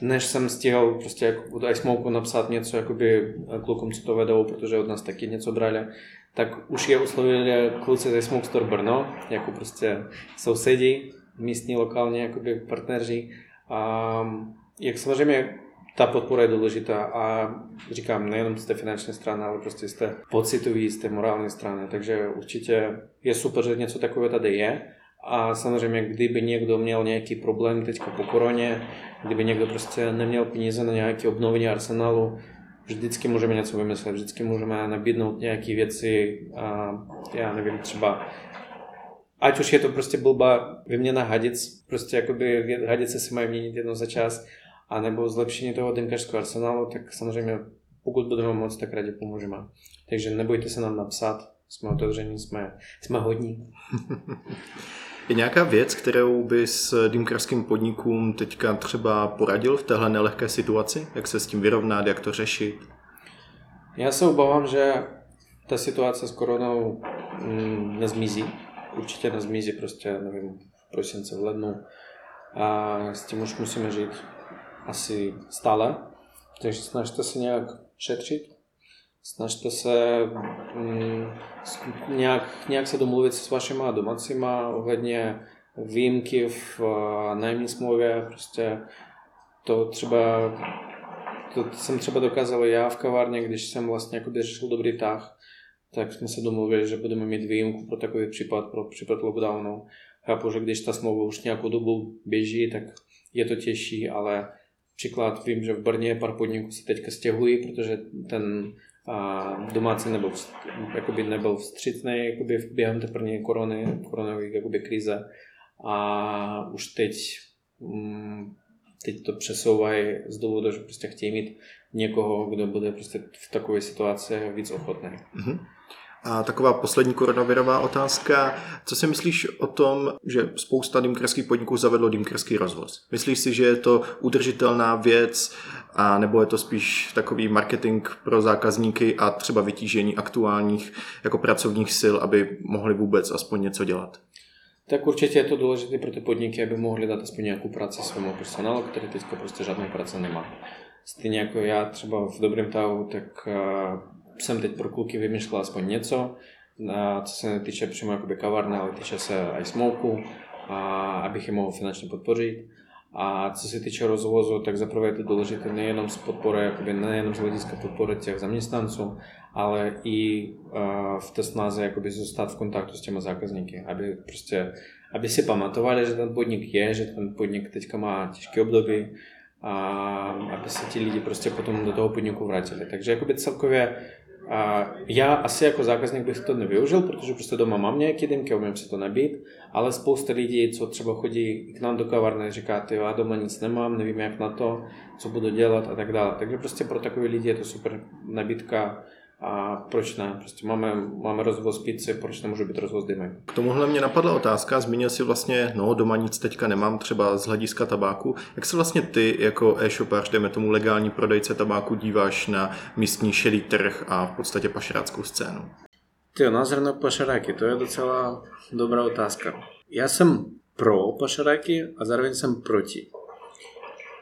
Než jsem stihl prostě jako od iSmoke napsat něco jakoby klukům, co to vedou, protože od nás taky něco brali, tak už je uslovili kluci ze Smoke Store Brno, jako prostě sousedí, místní, lokálně jakoby partneři. A jak samozřejmě ta podpora je důležitá a říkám, nejenom z té finanční strany, ale prostě z té pocitové, z té morální strany. Takže určitě je super, že něco takového tady je. A samozřejmě, kdyby někdo měl nějaký problém teďka po koroně, kdyby někdo prostě neměl peníze na nějaké obnovení arsenálu, vždycky můžeme něco vymyslet, vždycky můžeme nabídnout nějaké věci, a já nevím, třeba ať už je to prostě blbá vyměna hadic, prostě jakoby hadice se mají měnit jednou za čas, anebo zlepšení toho dynkařského arsenálu, tak samozřejmě pokud budeme moct, tak rádi pomůžeme. Takže nebojte se nám napsat, jsme otevření, jsme, jsme hodní. Je nějaká věc, kterou by s dýmkarským podnikům teďka třeba poradil v téhle nelehké situaci? Jak se s tím vyrovnat, jak to řešit? Já se obávám, že ta situace s koronou mm, nezmizí určitě nezmizí prostě, nevím, v prosince, v lednu. A s tím už musíme žít asi stále. Takže snažte se nějak šetřit, snažte se mm, nějak, nějak se domluvit s vašima domácíma ohledně výjimky v uh, nájemní smlouvě, prostě to třeba to jsem třeba dokázal já v kavárně, když jsem vlastně jako řešil dobrý tah, tak jsme se domluvili, že budeme mít výjimku pro takový případ, pro případ lockdownu. Chápu, že když ta smlouva už nějakou dobu běží, tak je to těžší, ale příklad vím, že v Brně pár podniků se teďka stěhují, protože ten a domácí nebyl, jakoby nebyl vstřícný jakoby během té první korony, koronové jakoby krize a už teď mm, teď to přesouvají z důvodu, že prostě chtějí mít někoho, kdo bude prostě v takové situaci víc ochotný. Mm-hmm. A taková poslední koronavirová otázka. Co si myslíš o tom, že spousta dýmkerských podniků zavedlo dýmkerský rozvoz? Myslíš si, že je to udržitelná věc, a nebo je to spíš takový marketing pro zákazníky a třeba vytížení aktuálních jako pracovních sil, aby mohli vůbec aspoň něco dělat? Tak určitě je to důležité pro ty podniky, aby mohli dát aspoň nějakou práci svému personálu, který teďka prostě žádnou práci nemá. Stejně jako já třeba v dobrém tahu, tak uh, jsem teď pro kluky vymýšlel aspoň něco, uh, co se netýče přímo jakoby kavárny, ale týče se i smoku, a abych je mohl finančně podpořit. A co se týče rozvozu, tak zaprvé je to důležité nejenom z podpory, jakoby nejenom z hlediska podpory těch zaměstnanců, ale i uh, v té snaze jakoby zůstat v kontaktu s těmi zákazníky, aby prostě, aby si pamatovali, že ten podnik je, že ten podnik teďka má těžké období a aby se ti lidi prostě potom do toho podniku vrátili. Takže jakoby celkově a já asi jako zákazník bych to nevyužil, protože prostě doma mám nějaké dýmky, umím si to nabít, ale spousta lidí, co třeba chodí k nám do kavárny, říká, ty já doma nic nemám, nevím jak na to, co budu dělat a tak dále. Takže prostě pro takové lidi je to super nabídka a proč ne? Prostě máme, máme rozvoz pizzy, proč nemůže být rozvoz dymek? K tomuhle mě napadla otázka, zmínil si vlastně, no doma nic teďka nemám, třeba z hlediska tabáku. Jak se vlastně ty jako e-shopář, dejme tomu legální prodejce tabáku, díváš na místní šedý trh a v podstatě pašeráckou scénu? Ty, názor na pašeráky, to je docela dobrá otázka. Já jsem pro pašeráky a zároveň jsem proti.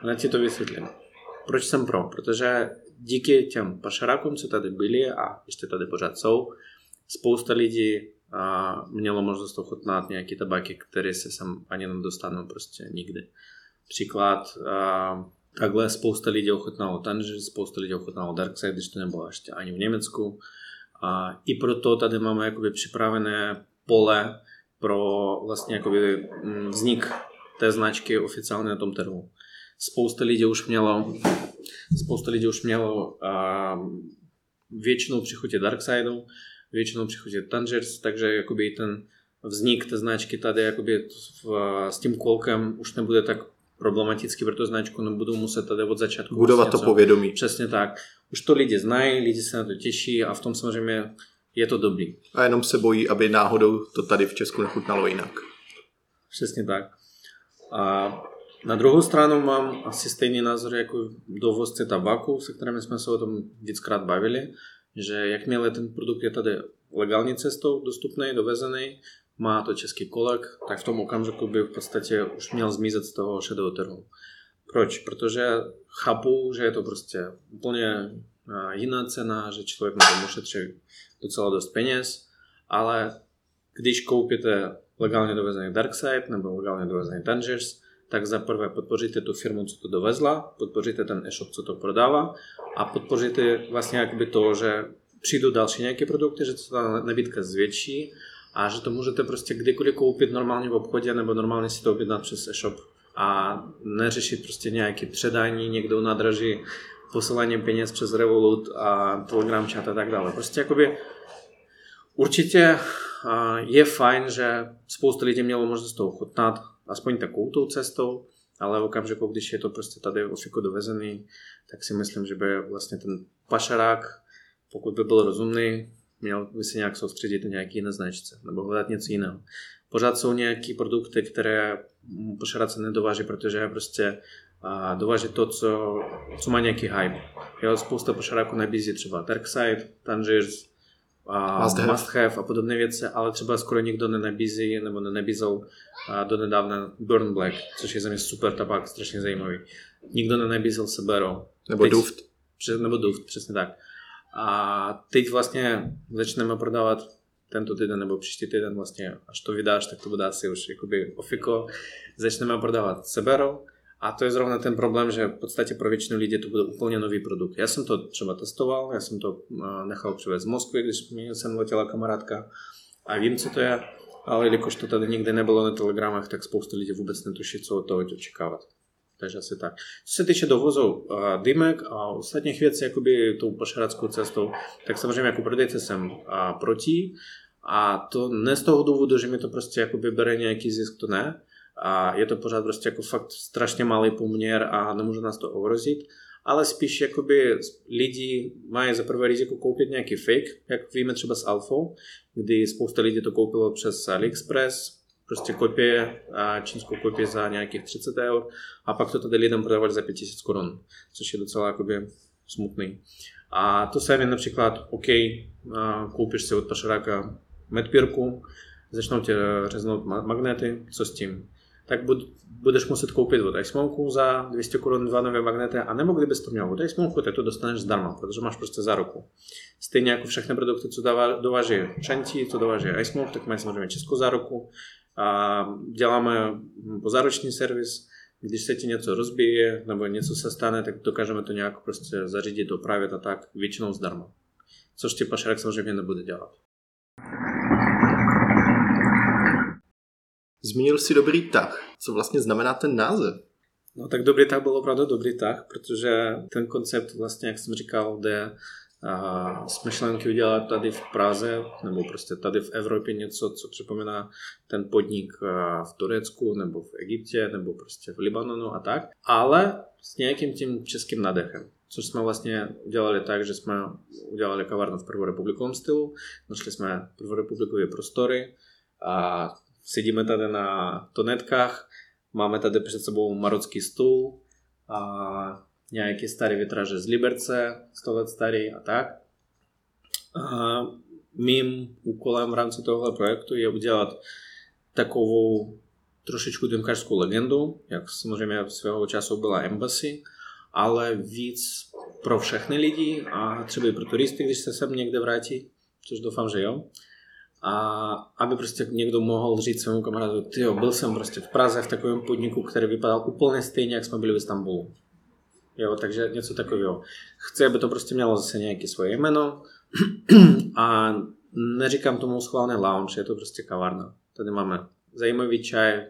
Ale ti to vysvětlím. Proč jsem pro? Protože díky těm pašerákům, co tady byli a ještě tady pořád jsou, spousta lidí a mělo možnost ochutnat nějaké tabaky, které se sem ani nedostanou prostě nikdy. Příklad, a, takhle spousta lidí ochutnalo Tanger, spousta lidí ochutnalo Darkside, když to nebylo ještě ani v Německu. A i proto tady máme jakoby připravené pole pro vlastně jakoby mm, vznik té značky oficiálně na tom trhu. Spousta lidí už mělo Spousta lidí už mělo a, většinou při Darksidu, většinou při chutě Tangers, takže jakoby ten vznik té značky tady jakoby v, s tím kolkem už nebude tak problematický pro tu značku, nebudou muset tady od začátku budovat to povědomí. Přesně tak. Už to lidi znají, lidi se na to těší a v tom samozřejmě je to dobrý. A jenom se bojí, aby náhodou to tady v Česku nechutnalo jinak. Přesně tak. A na druhou stranu mám asi stejný názor jako dovozci tabaku, se kterými jsme se o tom víckrát bavili, že jakmile ten produkt je tady legální cestou dostupný, dovezený, má to český kolek, tak v tom okamžiku by v podstatě už měl zmizet z toho šedého trhu. Proč? Protože chápu, že je to prostě úplně jiná cena, že člověk na tom ušetří docela dost peněz, ale když koupíte legálně dovezený Darkside nebo legálně dovezený Tangers, tak za prvé podpoříte tu firmu, co to dovezla, podpoříte ten e-shop, co to prodává a podpoříte vlastně jakoby to, že přijdou další nějaké produkty, že se ta nabídka zvětší a že to můžete prostě kdykoliv koupit normálně v obchodě nebo normálně si to objednat přes e-shop a neřešit prostě nějaké předání někdo nadraží posíláním peněz přes Revolut a Telegram chat a tak dále. Prostě jakoby určitě je fajn, že spousta lidí mělo možnost to ochutnat, aspoň takovou tou cestou, ale v okamžiku, když je to prostě tady ofiku dovezený, tak si myslím, že by vlastně ten pašarák, pokud by byl rozumný, měl by se nějak soustředit na nějaký jiné značce nebo hledat něco jiného. Pořád jsou nějaké produkty, které pašaráce nedováží, protože prostě a dováží to, co, co má nějaký hype. Jo, spousta pašaráků nabízí třeba Darkside, Tangiers, a must, have. must have a podobné věci, ale třeba skoro nikdo nenabízí nebo nenabízel do nedávna Burn Black, což je za mě super tabák, strašně zajímavý. Nikdo nenabízel Sebero, Nebo Teď- duft. Přes, nebo duft, přesně tak. A teď vlastně začneme prodávat tento týden nebo příští týden vlastně, až to vydáš, tak to bude asi už jakoby ofiko. Začneme prodávat Sebero a to je zrovna ten problém, že v podstatě pro většinu lidí to bude úplně nový produkt. Já jsem to třeba testoval, já jsem to a, nechal přivést z Moskvy, když mě sem letěla kamarádka a vím, co to je, ale jelikož to tady nikdy nebylo na telegramech, tak spousta lidí vůbec netuší, co od toho očekávat. Takže asi tak. Co se týče dovozu uh, dymek a ostatních věcí, jakoby tou pašeráckou cestou, tak samozřejmě jako prodejce jsem uh, proti. A to ne z toho důvodu, že mi to prostě jakoby bere nějaký zisk, to ne. A je to pořád prostě jako fakt strašně malý poměr a nemůže nás to ohrozit. Ale spíš jakoby lidi mají za prvé riziko koupit nějaký fake, jak víme třeba s Alfou, kdy spousta lidí to koupilo přes AliExpress, prostě kopie, čínskou kopii za nějakých 30 eur a pak to tady lidem prodávali za 5000 korun, což je docela jakoby smutný. A to samé například, OK, koupíš si od pašeráka medpírku, začnou tě řeznout ma- magnety, co s tím? Tak bud, budeš muset koupit od iSmoku za 200 korun dva nové magnety, a nebo kdybys to od iSmoku, tak to dostaneš zdarma, protože máš prostě za ruku. Stejně jako všechny produkty, co dováží Shanti, co dováží iSmoke, tak mají samozřejmě českou záruku. A děláme pozáruční servis, když se ti něco rozbije nebo něco se stane, tak dokážeme to nějak prostě zařídit, opravit a tak, většinou zdarma. Což ti pašerák samozřejmě nebude dělat. Zmínil si dobrý tah. Co vlastně znamená ten název? No tak dobrý tah byl opravdu dobrý tah, protože ten koncept vlastně, jak jsem říkal, jde a z myšlenky udělat tady v Praze nebo prostě tady v Evropě něco, co připomíná ten podnik v Turecku nebo v Egyptě nebo prostě v Libanonu a tak, ale s nějakým tím českým nadechem. Což jsme vlastně udělali tak, že jsme udělali kavárnu v prvorepublikovém stylu, našli jsme prvorepublikové prostory a sedíme tady na tonetkách, máme tady před sebou marocký stůl a nějaké staré vitraže z Liberce, 100 let starý a tak. A mým úkolem v rámci tohohle projektu je udělat takovou trošičku dymkařskou legendu, jak samozřejmě svého času byla Embassy, ale víc pro všechny lidi a třeba i pro turisty, když se sem někde vrátí, což doufám, že jo. A aby prostě někdo mohl říct svému kamarádu, ty byl jsem prostě v Praze v takovém podniku, který vypadal úplně stejně, jak jsme byli v Istanbulu. Jo, takže něco takového. Chci, aby to prostě mělo zase nějaké svoje jméno a neříkám tomu schválně lounge, je to prostě kavárna. Tady máme zajímavý čaj,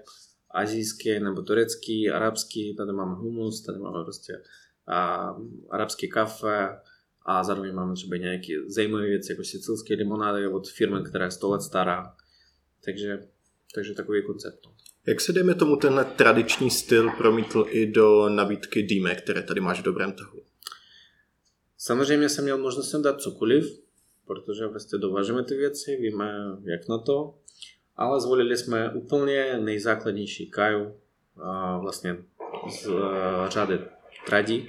azijský nebo turecký, arabský, tady máme humus, tady máme prostě a, arabský kafe a zároveň máme třeba nějaké zajímavé věci, jako sicilské limonády od firmy, která je 100 let stará. Takže, takže takový koncept. no. Jak se dejme tomu tenhle tradiční styl promítl i do nabídky dýmek, které tady máš v dobrém tahu? Samozřejmě jsem měl možnost sem dát cokoliv, protože prostě dovážeme ty věci, víme jak na to, ale zvolili jsme úplně nejzákladnější kaju, vlastně z eh, řady Tradi,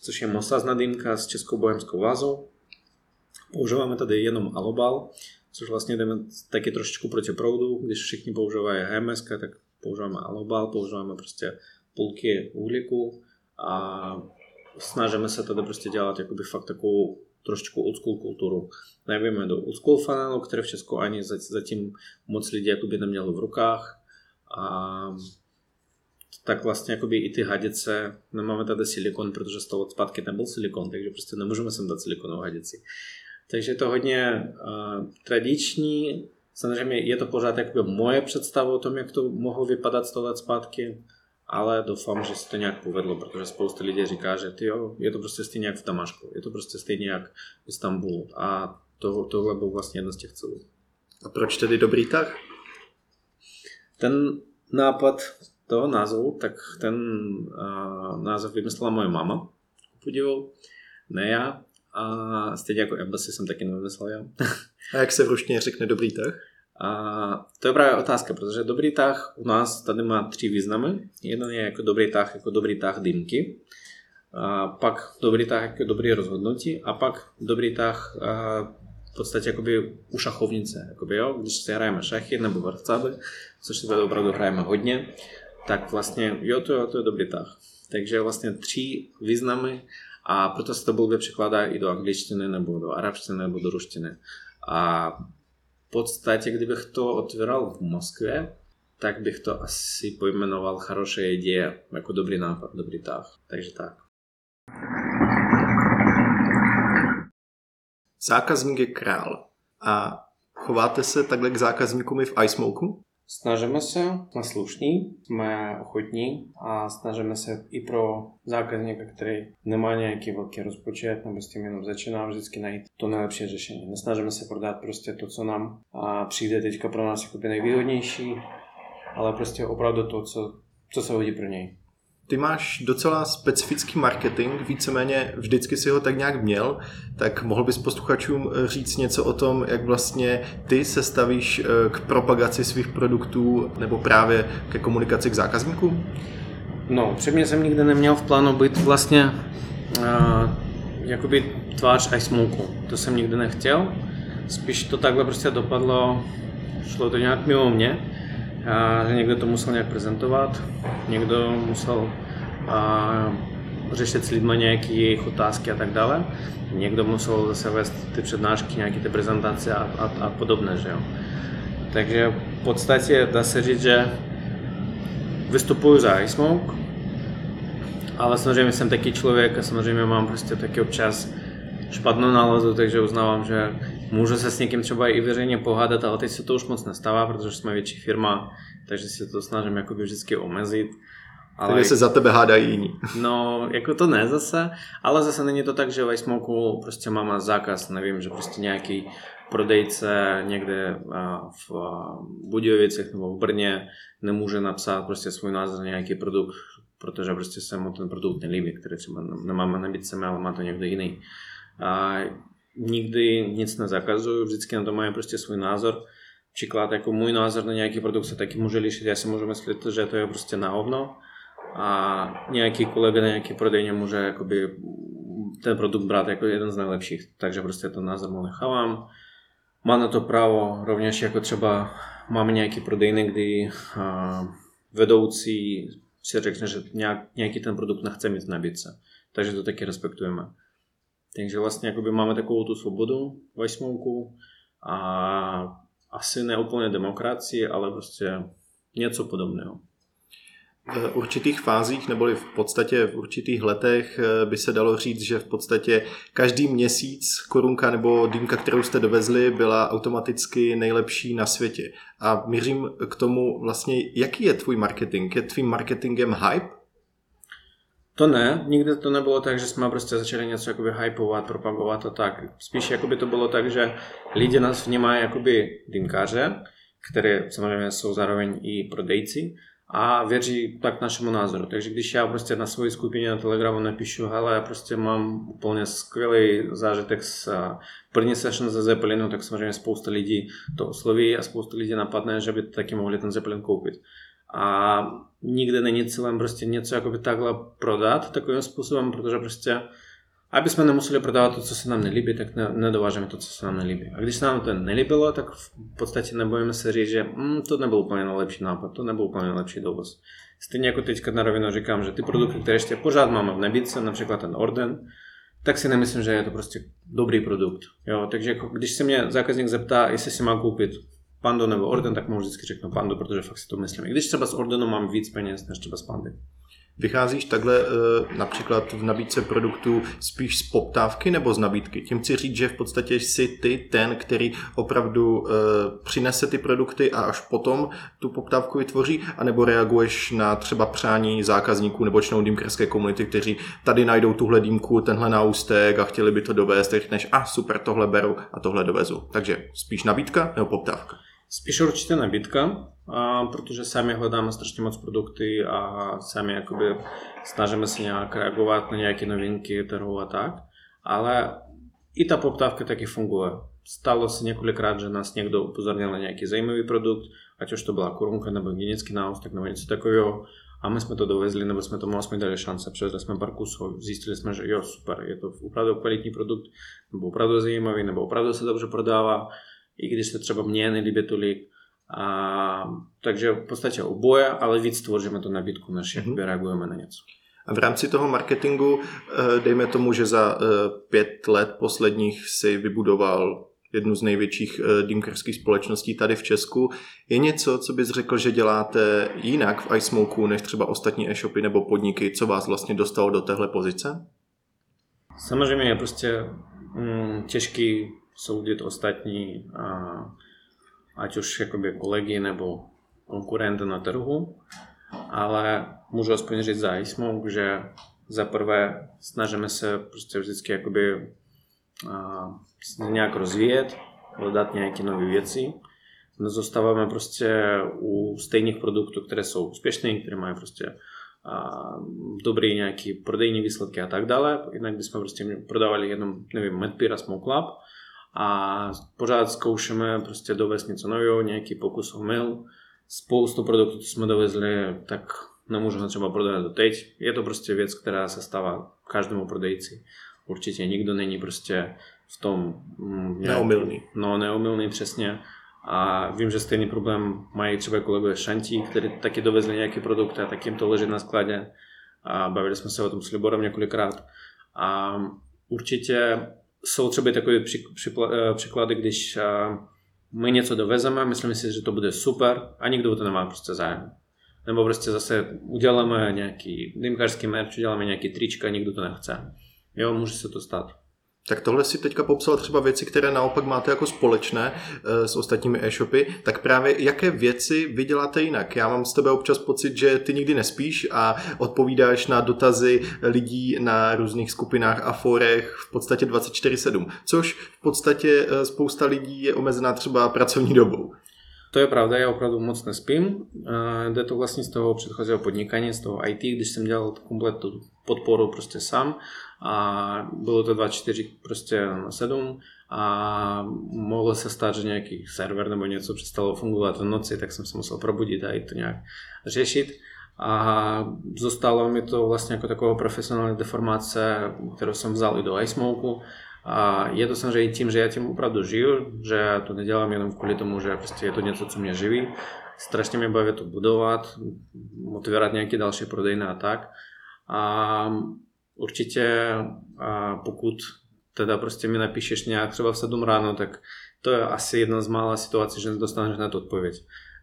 což je mosazná dýmka s českou bohemskou vázou. Používáme tady jenom alobal, což vlastně jdeme taky trošičku proti proudu, když všichni používají HMS, tak používáme alobal, používáme prostě půlky uhlíku a snažíme se tady prostě dělat jakoby fakt takovou trošičku old school kulturu. Nevíme do old school fanélu, které v Česku ani zatím moc lidí jakoby nemělo v rukách. A tak vlastně jakoby i ty hadice, nemáme tady silikon, protože 100 let zpátky nebyl silikon, takže prostě nemůžeme sem dát silikonovou hadici. Takže je to hodně uh, tradiční, samozřejmě je to pořád jakoby moje představa o tom, jak to mohlo vypadat 100 let zpátky, ale doufám, že se to nějak povedlo, protože spousta lidí říká, že tyjo, je to prostě stejně jak v Damašku, je to prostě stejně jak v Istanbulu a to, tohle byl vlastně jeden z těch cílů. A proč tedy dobrý tah? Ten nápad toho názvu, tak ten uh, název vymyslela moje mama, podivu, ne já, a stejně jako Embassy jsem taky nevymyslel já. A jak se v ruštině řekne dobrý tah? A to je právě otázka, protože dobrý tah u nás tady má tři významy. Jeden je jako dobrý tah, jako dobrý tah dýmky. A pak dobrý tah jako dobrý rozhodnutí a pak dobrý tah a v podstatě jakoby u šachovnice. Jakoby, jo? Když si hrajeme šachy nebo varcaby, což si tady opravdu hrajeme hodně, tak vlastně jo, to, jo, to je dobrý tah. Takže vlastně tři významy A proto se to blbě překládá i do angličtiny, nebo do arabštiny, nebo do ruštiny. A v podstatě, kdybych to otvíral v Moskvě, tak bych to asi pojmenoval хорошая idea, jako dobrý nápad, dobrý tah. Takže tak. Zákazník je král. A chováte se takhle k zákazníkům i v iSmoku? Snažíme se, jsme slušní, jsme ochotní a snažíme se i pro zákazníka, který nemá nějaký velký rozpočet nebo s tím jenom začíná vždycky najít to nejlepší řešení. Nesnažíme se prodat prostě to, co nám a přijde teďka pro nás jako nejvýhodnější, ale prostě opravdu to, co, co se hodí pro něj. Ty máš docela specifický marketing, víceméně vždycky si ho tak nějak měl, tak mohl bys posluchačům říct něco o tom, jak vlastně ty se stavíš eh, k propagaci svých produktů nebo právě ke komunikaci k zákazníkům? No, předmě jsem nikdy neměl v plánu být vlastně uh, jakoby tvář iSmoku. To jsem nikdy nechtěl. Spíš to takhle prostě dopadlo, šlo to nějak mimo mě a že někdo to musel nějak prezentovat, někdo musel a, řešit s lidmi nějaké jejich otázky a tak dále. Někdo musel zase vést ty přednášky, nějaké ty prezentace a, a, a podobné, že jo. Takže v podstatě dá se říct, že vystupuju za iSmoke, ale samozřejmě jsem taky člověk a samozřejmě mám prostě taky občas špatnou náladu, takže uznávám, že můžu se s někým třeba i veřejně pohádat, ale teď se to už moc nestává, protože jsme větší firma, takže si to snažím jakoby vždycky omezit. Ale takže se za tebe hádají jiní. No, jako to ne zase, ale zase není to tak, že v iSmoku prostě máme zákaz, nevím, že prostě nějaký prodejce někde v Budějovicích nebo v Brně nemůže napsat prostě svůj názor na nějaký produkt, protože prostě se mu ten produkt nelíbí, který třeba nemáme nabídce, ale má to někdo jiný. A nikdy nic nezakazuju, vždycky na to mají prostě svůj názor. Příklad, jako můj názor na nějaký produkt se taky může lišit, já si můžu myslet, že to je prostě na hovno a nějaký kolega na nějaký prodejně může jakoby ten produkt brát jako jeden z nejlepších, takže prostě ten názor mu nechávám. Má na to právo rovněž jako třeba máme nějaký prodejny, kdy a, vedoucí si řekne, že nějak, nějaký ten produkt nechce mít v nabídce. Takže to taky respektujeme. Takže vlastně jakoby máme takovou tu svobodu osmouku a asi ne úplně demokracii, ale prostě něco podobného. V určitých fázích, neboli v podstatě v určitých letech eh, by se dalo říct, že v podstatě každý měsíc korunka nebo dýmka, kterou jste dovezli, byla automaticky nejlepší na světě. A mířím k tomu vlastně, jaký je tvůj marketing? Je tvým marketingem hype? To ne, nikdy to nebylo tak, že jsme prostě začali něco jakoby hypovat, propagovat a tak. Spíš jakoby to bylo tak, že lidi nás vnímají jakoby dýmkaře, které samozřejmě jsou zároveň i prodejci a věří tak našemu názoru. Takže když já prostě na své skupině na Telegramu napíšu, hele, já prostě mám úplně skvělý zážitek s první session ze Zeppelinu, tak samozřejmě spousta lidí to osloví a spousta lidí napadne, že by taky mohli ten Zeppelin koupit a nikdy není cílem prostě něco jakoby takhle prodat takovým způsobem, protože prostě aby jsme nemuseli prodávat to, co se nám nelíbí, tak ne, nedovážeme to, co se nám nelíbí. A když se nám to nelíbilo, tak v podstatě nebojíme se říct, že mm, to nebyl úplně nejlepší nápad, to nebyl úplně nejlepší dovoz. Stejně jako teďka na rovinu říkám, že ty produkty, které ještě pořád máme v nabídce, například ten Orden, tak si nemyslím, že je to prostě dobrý produkt. Jo, takže jako, když se mě zákazník zeptá, jestli si má koupit Pando nebo Orden, tak mu vždycky řeknu Pando, protože fakt si to myslím. I když třeba s Ordenu mám víc peněz než třeba s Pandy. Vycházíš takhle eh, například v nabídce produktů spíš z poptávky nebo z nabídky? Tím chci říct, že v podstatě jsi ty ten, který opravdu eh, přinese ty produkty a až potom tu poptávku vytvoří, anebo reaguješ na třeba přání zákazníků nebo členů dýmkerské komunity, kteří tady najdou tuhle dýmku, tenhle náustek a chtěli by to dovést, řekneš, a ah, super, tohle beru a tohle dovezu. Takže spíš nabídka nebo poptávka? Spíš určitě nabídka, protože sami hledáme strašně moc produkty a sami jakoby snažíme se nějak reagovat na nějaké novinky trhu a tak, ale i ta poptávka taky funguje. Stalo se několikrát, že nás někdo upozornil na nějaký zajímavý produkt, ať už to byla korunka nebo hygienický náustek nebo něco takového, a my jsme to dovezli, nebo jsme tomu aspoň dali šance, přivezli jsme pár kusů, zjistili jsme, že jo, super, je to opravdu kvalitní produkt, nebo opravdu zajímavý, nebo opravdu se dobře prodává i když se třeba mně nelíbí tolik. A, takže v podstatě oboje, ale víc tvoříme tu nabídku, než mm-hmm. reagujeme na něco. A v rámci toho marketingu, eh, dejme tomu, že za eh, pět let posledních si vybudoval jednu z největších eh, dýmkarských společností tady v Česku. Je něco, co bys řekl, že děláte jinak v iSmoku než třeba ostatní e-shopy nebo podniky, co vás vlastně dostalo do téhle pozice? Samozřejmě je prostě mm, těžký soudit ostatní, ať už jakoby kolegy nebo konkurenty na trhu, ale můžu aspoň říct za iSmoke, že za prvé snažíme se prostě vždycky jakoby nějak rozvíjet, hledat nějaké nové věci. Zůstáváme prostě u stejných produktů, které jsou úspěšné, které mají prostě dobrý nějaký prodejní výsledky a tak dále. Jinak bychom prostě prodávali jenom, nevím, Medpir a Smoke Lab a pořád zkoušíme prostě dovést něco nového, nějaký pokus o mil. Spoustu produktů, co jsme dovezli, tak nemůžeme třeba prodávat do teď. Je to prostě věc, která se stává každému prodejci. Určitě nikdo není prostě v tom... Mm, neomylný. No, neomylný přesně. A vím, že stejný problém mají třeba kolegové Šantí, kteří taky dovezli nějaký produkt a tak jim to leží na skladě. A bavili jsme se o tom s Liborem několikrát. A určitě jsou třeba takové eh, příklady, když eh, my něco dovezeme, myslíme si, že to bude super a nikdo to nemá prostě zájem. Nebo prostě zase uděláme nějaký dýmkařský merch, uděláme nějaký trička, nikdo to nechce. Jo, může se to stát. Tak tohle si teďka popsal třeba věci, které naopak máte jako společné e, s ostatními e-shopy, tak právě jaké věci vy děláte jinak? Já mám z tebe občas pocit, že ty nikdy nespíš a odpovídáš na dotazy lidí na různých skupinách a forech v podstatě 24-7, což v podstatě eh, spousta lidí je omezená třeba pracovní dobou. To je pravda, já opravdu moc nespím. Jde to vlastně z toho předchozího podnikání, z toho IT, když jsem dělal tu podporu prostě sám a bylo to 24 prostě na 7 a mohlo se stát, že nějaký server nebo něco přestalo fungovat v noci, tak jsem se musel probudit a i to nějak řešit. A zostalo mi to vlastně jako taková profesionální deformace, kterou jsem vzal i do iSmoku a je to samozřejmě tím, že já tím opravdu žiju, že to nedělám jenom kvůli tomu, že prostě je to něco, co mě živí. Strašně mě baví to budovat, motivovat nějaké další prodejny a tak. A určitě a pokud teda prostě mi napíšeš nějak třeba v 7 ráno, tak to je asi jedna z mála situací, že nedostaneš na to odpověď.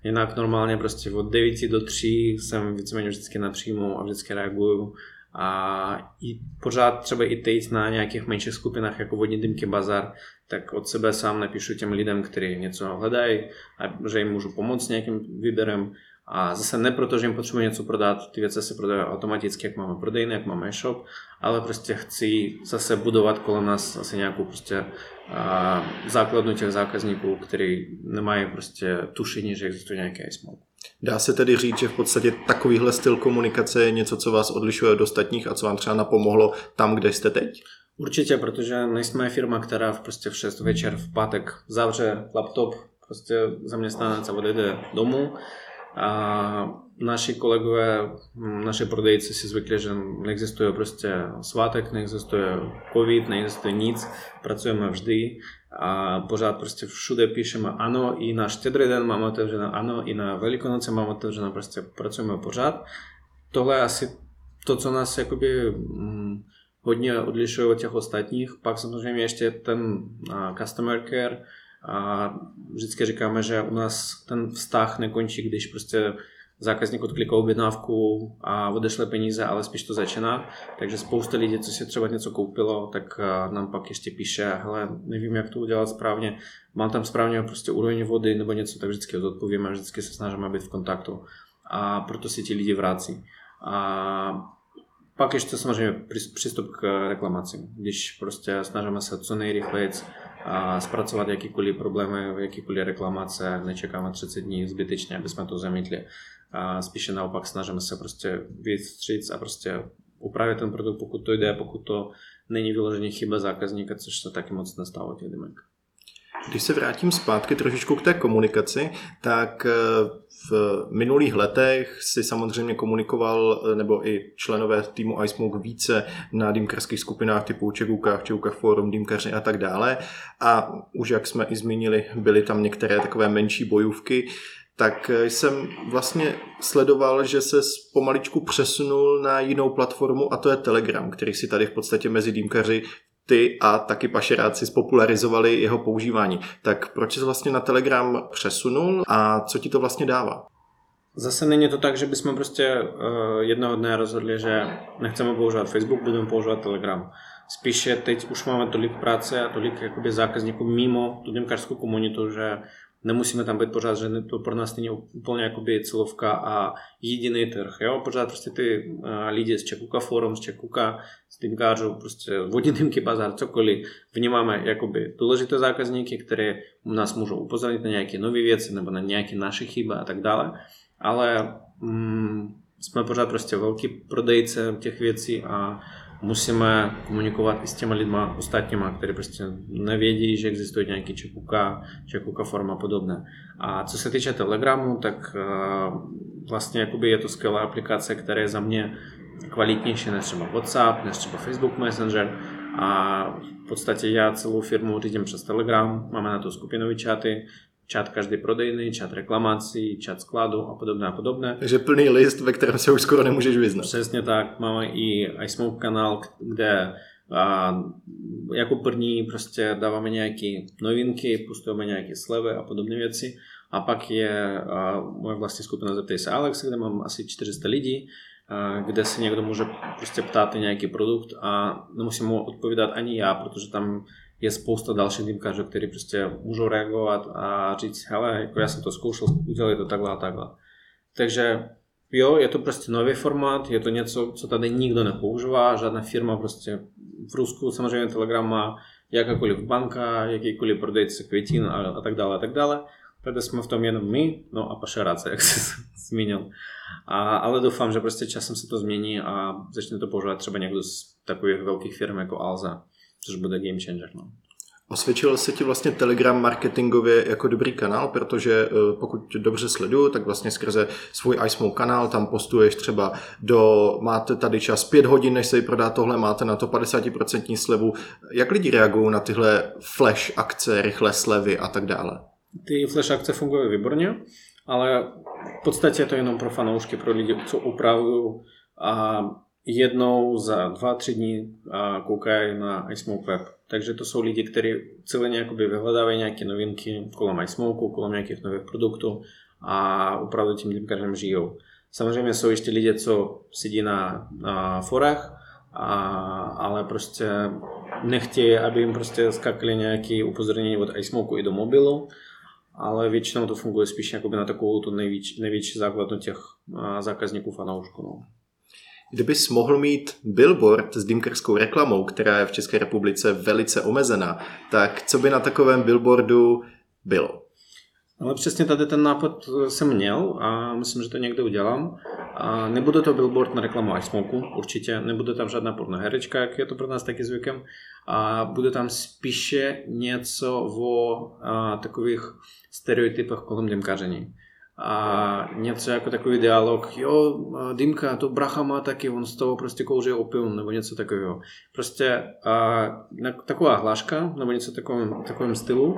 Jinak normálně prostě od 9 do 3 jsem víceméně vždycky napřímo a vždycky reaguju a i pořád třeba i teď na nějakých menších skupinách jako vodní dymky bazar, tak od sebe sám napíšu těm lidem, kteří něco hledají, a že jim můžu pomoct nějakým výběrem. A zase ne proto, že jim potřebuji něco prodat, ty věci se prodají automaticky, jak máme prodejny, jak máme e-shop, ale prostě chci zase budovat kolem nás asi nějakou prostě a, základnu těch zákazníků, kteří nemají prostě tušení, že existuje nějaký iSmoke. Dá se tedy říct, že v podstatě takovýhle styl komunikace je něco, co vás odlišuje od ostatních a co vám třeba napomohlo tam, kde jste teď? Určitě, protože nejsme firma, která v prostě v 6 večer v pátek zavře laptop, prostě zaměstnanec odejde domů. A naši kolegové, naši prodejci si zvykli, že neexistuje prostě svátek, neexistuje covid, neexistuje nic, pracujeme vždy a pořád prostě všude píšeme ano, i na štědrý den máme otevřené, ano, i na Velikonoce máme otevřené, prostě pracujeme pořád. Tohle je asi to, co nás jakoby hm, hodně odlišuje od těch ostatních. Pak samozřejmě ještě ten customer care, a vždycky říkáme, že u nás ten vztah nekončí, když prostě zákazník odkliká objednávku a odešle peníze, ale spíš to začíná. Takže spousta lidí, co si třeba něco koupilo, tak nám pak ještě píše, hele, nevím, jak to udělat správně, mám tam správně prostě úroveň vody nebo něco, tak vždycky odpovíme, vždycky se snažíme být v kontaktu. A proto si ti lidi vrací. A pak ještě samozřejmě přístup k reklamacím. Když prostě snažíme se co nejrychleji a zpracovat jakýkoliv problémy, jakýkoliv reklamace, nečekáme 30 dní zbytečně, aby jsme to zamítli. A spíše naopak snažíme se prostě vystříc a prostě upravit ten produkt, pokud to jde, pokud to není vyloženě chyba zákazníka, což se taky moc nestalo těch dymek. Když se vrátím zpátky trošičku k té komunikaci, tak eh, v minulých letech si samozřejmě komunikoval, eh, nebo i členové týmu iSmoke více na dýmkarských skupinách typu Čegukách, Čegukách Forum, Dýmkaři a tak dále. A už jak jsme i zmínili, byly tam některé takové menší bojůvky. Tak jsem vlastně sledoval, že se pomaličku přesunul na jinou platformu a to je Telegram, který si tady v podstatě mezi dýmkaři ty a taky pašeráci spopularizovali jeho používání. Tak proč jsi vlastně na Telegram přesunul a co ti to vlastně dává? Zase není to tak, že bychom prostě uh, jednoho dne rozhodli, že nechceme používat Facebook, budeme používat Telegram. Spíše teď už máme tolik práce a tolik jakoby zákazníků mimo tu demkařskou komunitu, že nemusíme tam být pořád, že to pro nás není úplně jakoby cílovka a jediný trh. Jo? Pořád prostě ty uh, lidi z Čekuka Forum, z Čekuka, z Dimkářů, prostě Vodinimky bazar, cokoliv, vnímáme jakoby důležité zákazníky, které nás můžou upozornit na nějaké nové věci nebo na nějaké naše chyby a tak dále. Ale mm, jsme pořád prostě velký prodejce těch věcí a musíme komunikovat i s těma lidma ostatníma, kteří prostě nevědí, že existuje nějaký čekuka, čekuka forma podobné. A co se týče Telegramu, tak uh, vlastně jakoby je to skvělá aplikace, která je za mě kvalitnější než třeba WhatsApp, než třeba Facebook Messenger a v podstatě já celou firmu řídím přes Telegram, máme na to skupinové čaty, čat každý prodejný, čat reklamací, čat skladu a podobné a podobné. Takže plný list, ve kterém se už skoro nemůžeš vyznat. Přesně tak. Máme i iSmoke kanál, kde a jako první prostě dáváme nějaké novinky, pustujeme nějaké slevy a podobné věci. A pak je a moje vlastní skupina Zeptej se Alex, kde mám asi 400 lidí, a kde se někdo může prostě ptát na nějaký produkt a nemusím mu odpovídat ani já, protože tam je spousta dalších dýmkařů, kteří prostě můžou reagovat a říct, hele, jako já jsem to zkoušel, udělali to takhle a takhle. Takže jo, je to prostě nový formát, je to něco, co tady nikdo nepoužívá, žádná firma prostě v Rusku samozřejmě Telegram má jakákoliv banka, jakýkoliv prodejce květin a, a tak dále a tak dále. Tady jsme v tom jenom my, no a pašeráce, jak jsi zmínil. A, ale doufám, že prostě časem se to změní a začne to používat třeba někdo z takových velkých firm jako Alza což bude game changer. No. Osvědčil se ti vlastně Telegram marketingově jako dobrý kanál, protože eh, pokud dobře sleduju, tak vlastně skrze svůj iSmoke kanál tam postuješ třeba do, máte tady čas 5 hodin, než se prodá tohle, máte na to 50% slevu. Jak lidi reagují na tyhle flash akce, rychlé slevy a tak dále? Ty flash akce fungují výborně, ale v podstatě je to jenom pro fanoušky, pro lidi, co upravují a jednou za dva, tři dní koukají na iSmoke Web. Takže to jsou lidi, kteří celé jakoby vyhledávají nějaké novinky kolem iSmoke, kolem nějakých nových produktů a opravdu tím dýmkařem žijou. Samozřejmě jsou ještě lidi, co sedí na, na forách, a, ale prostě nechtějí, aby jim prostě skakali nějaké upozornění od iSmoke i do mobilu, ale většinou to funguje spíš na takovou tu největší, největší základnu těch zákazníků fanoušků. No. Kdybys mohl mít billboard s dýmkarskou reklamou, která je v České republice velice omezená, tak co by na takovém billboardu bylo? Ale přesně tady ten nápad jsem měl a myslím, že to někde udělám. A nebude to billboard na reklamu iSmoku, určitě. Nebude tam žádná porná herečka, jak je to pro nás taky zvykem. A bude tam spíše něco o a, takových stereotypech kolem dýmkaření a něco jako takový dialog, jo, Dýmka, to bracha má taky, on z toho prostě kouří opium, nebo něco takového. Prostě a, taková hláška, nebo něco takovém, takovém stylu.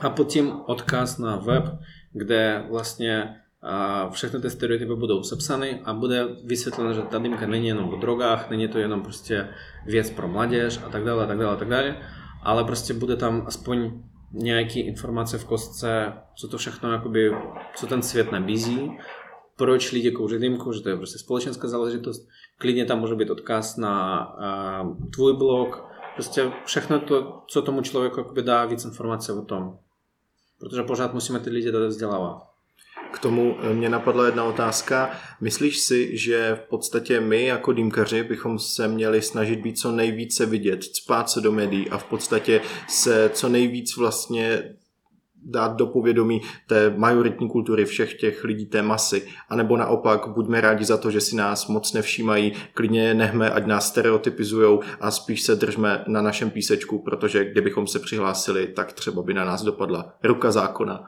A pod tím odkaz na web, kde vlastně a všechny ty stereotypy budou sepsány a bude vysvětleno, že ta dýmka není jenom o drogách, není to jenom prostě věc pro mládež a tak dále, a tak dále, a tak dále, ale prostě bude tam aspoň nějaké informace v kostce, co to všechno, jakoby, co ten svět nabízí, proč lidi kouří dýmku, že to je prostě společenská záležitost. Klidně tam může být odkaz na uh, tvůj blog, prostě všechno to, co tomu člověku jakoby dá víc informace o tom. Protože pořád musíme ty lidi dát vzdělávat. K tomu eh, mě napadla jedna otázka. Myslíš si, že v podstatě my jako dýmkaři bychom se měli snažit být co nejvíce vidět, spát se do médií a v podstatě se co nejvíc vlastně dát do povědomí té majoritní kultury všech těch lidí, té masy, anebo naopak buďme rádi za to, že si nás moc nevšímají, klidně nechme, ať nás stereotypizujou a spíš se držme na našem písečku, protože kdybychom se přihlásili, tak třeba by na nás dopadla ruka zákona.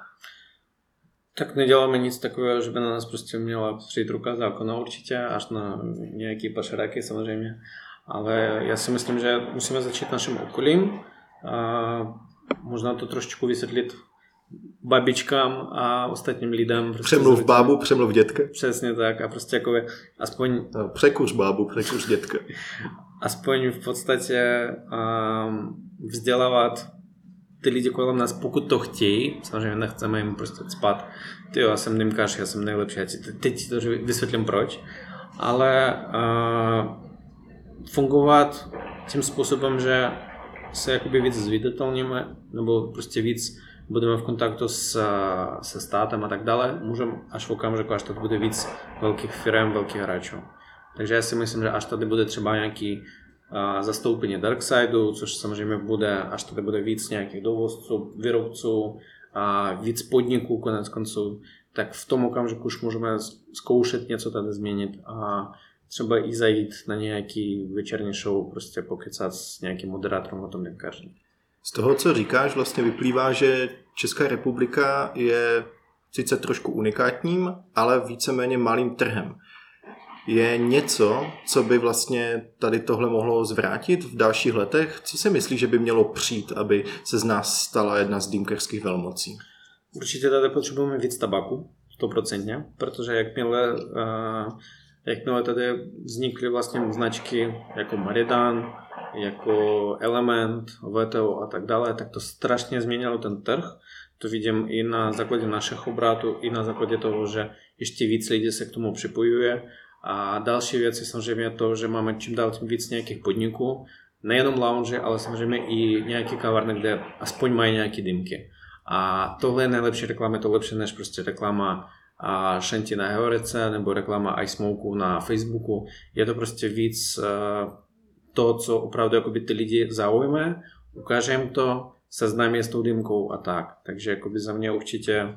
Tak neděláme nic takového, že by na nás prostě měla přijít ruka zákona určitě, až na nějaký pašeráky samozřejmě. Ale já si myslím, že musíme začít naším okolím a možná to trošičku vysvětlit babičkám a ostatním lidem. Prostě přemluv bábu, přemluv dětka. Přesně tak a prostě jako aspoň... No, překuř bábu, překuř dětka. aspoň v podstatě um, vzdělávat ty lidi kolem nás, pokud to chtějí, samozřejmě nechceme jim prostě spát, ty jo, já jsem dymkař, já jsem nejlepší, já ti, teď ti to vysvětlím proč, ale uh, fungovat tím způsobem, že se jakoby víc zviditelníme, nebo prostě víc budeme v kontaktu s, se státem a tak dále, můžeme až v okamžiku, až tady bude víc velkých firm, velkých hráčů. Takže já si myslím, že až tady bude třeba nějaký zastoupení Darksideu, což samozřejmě bude, až tady bude víc nějakých dovozců, výrobců, a víc podniků konec konců, tak v tom okamžiku už můžeme zkoušet něco tady změnit a třeba i zajít na nějaký večerní show, prostě pokecat s nějakým moderátorem o tom denkaři. Z toho, co říkáš, vlastně vyplývá, že Česká republika je sice trošku unikátním, ale víceméně malým trhem. Je něco, co by vlastně tady tohle mohlo zvrátit v dalších letech? Co si myslíš, že by mělo přijít, aby se z nás stala jedna z dýmkerských velmocí? Určitě tady potřebujeme víc tabaku, stoprocentně, protože jakmile, uh, jakmile tady vznikly vlastně značky jako Maridan, jako Element, VTO a tak dále, tak to strašně změnilo ten trh. To vidím i na základě našich obrátů, i na základě toho, že ještě víc lidí se k tomu připojuje. A další věc je samozřejmě to, že máme čím dál tím víc nějakých podniků, nejenom lounge, ale samozřejmě i nějaké kavárny, kde aspoň mají nějaké dymky. A tohle je nejlepší reklama, to lepší než prostě reklama a Shanty na Heorece nebo reklama iSmoku na Facebooku. Je to prostě víc uh, to, co opravdu jakoby ty lidi zaujme, ukážem to, seznámí s tou dýmkou a tak. Takže jakoby za mě určitě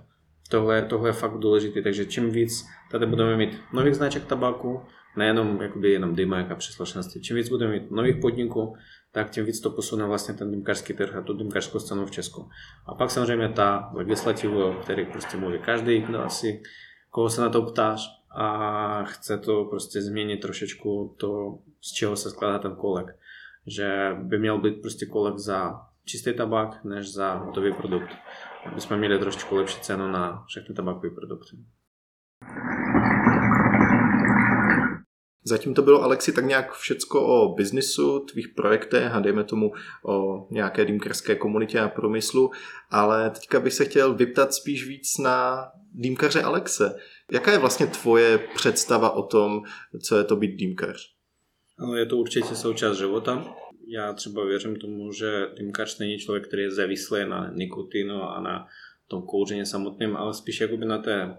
tohle, tohle je fakt důležité. Takže čím víc tady budeme mít nových značek tabaku, nejenom jakoby jenom dymek a příslušnosti, čím víc budeme mít nových podniků, tak tím víc to posune vlastně ten dymkařský trh a tu dymkařskou scénu v Česku. A pak samozřejmě ta legislativa, o které prostě mluví každý, asi, koho se na to ptáš, a chce to prostě změnit trošičku to, z čeho se skládá ten kolek. Že by měl být prostě kolek za čistý tabak, než za hotový produkt. Aby jsme měli trošičku lepší cenu na všechny tabakové produkty. Zatím to bylo, Alexi, tak nějak všecko o biznisu, tvých projektech a dejme tomu o nějaké dýmkarské komunitě a průmyslu, ale teďka bych se chtěl vyptat spíš víc na dýmkaře Alexe. Jaká je vlastně tvoje představa o tom, co je to být dýmkař? No, je to určitě součást života. Já třeba věřím tomu, že dýmkař není člověk, který je závislý na nikotinu a na tom kouření samotným, ale spíš jakoby na té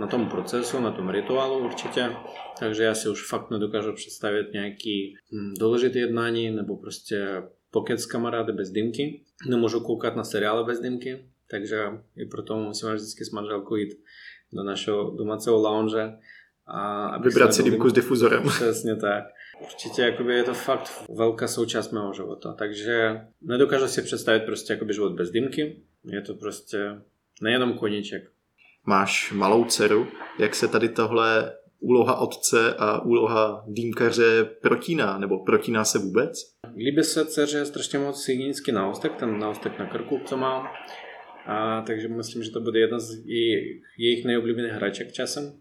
na tom procesu, na tom rituálu určitě. Takže já si už fakt nedokážu představit nějaký hm, důležitý jednání nebo prostě pokec s kamarády bez dýmky. Nemůžu koukat na seriály bez dýmky, takže i proto musíme vždycky s manželkou jít do našeho domáceho lounge a vybrat si dýmku s difuzorem. Přesně tak. Určitě jakoby je to fakt velká součást mého života, takže nedokážu si představit prostě jakoby život bez dýmky. Je to prostě nejenom koníček. Máš malou dceru, jak se tady tohle úloha otce a úloha dýmkaře protíná, nebo protíná se vůbec? Líbí se dceře strašně moc hygienický náustek, ten náustek na krku, co mám. A, takže myslím, že to bude jedna z jejich, jejich nejoblíbených hraček časem.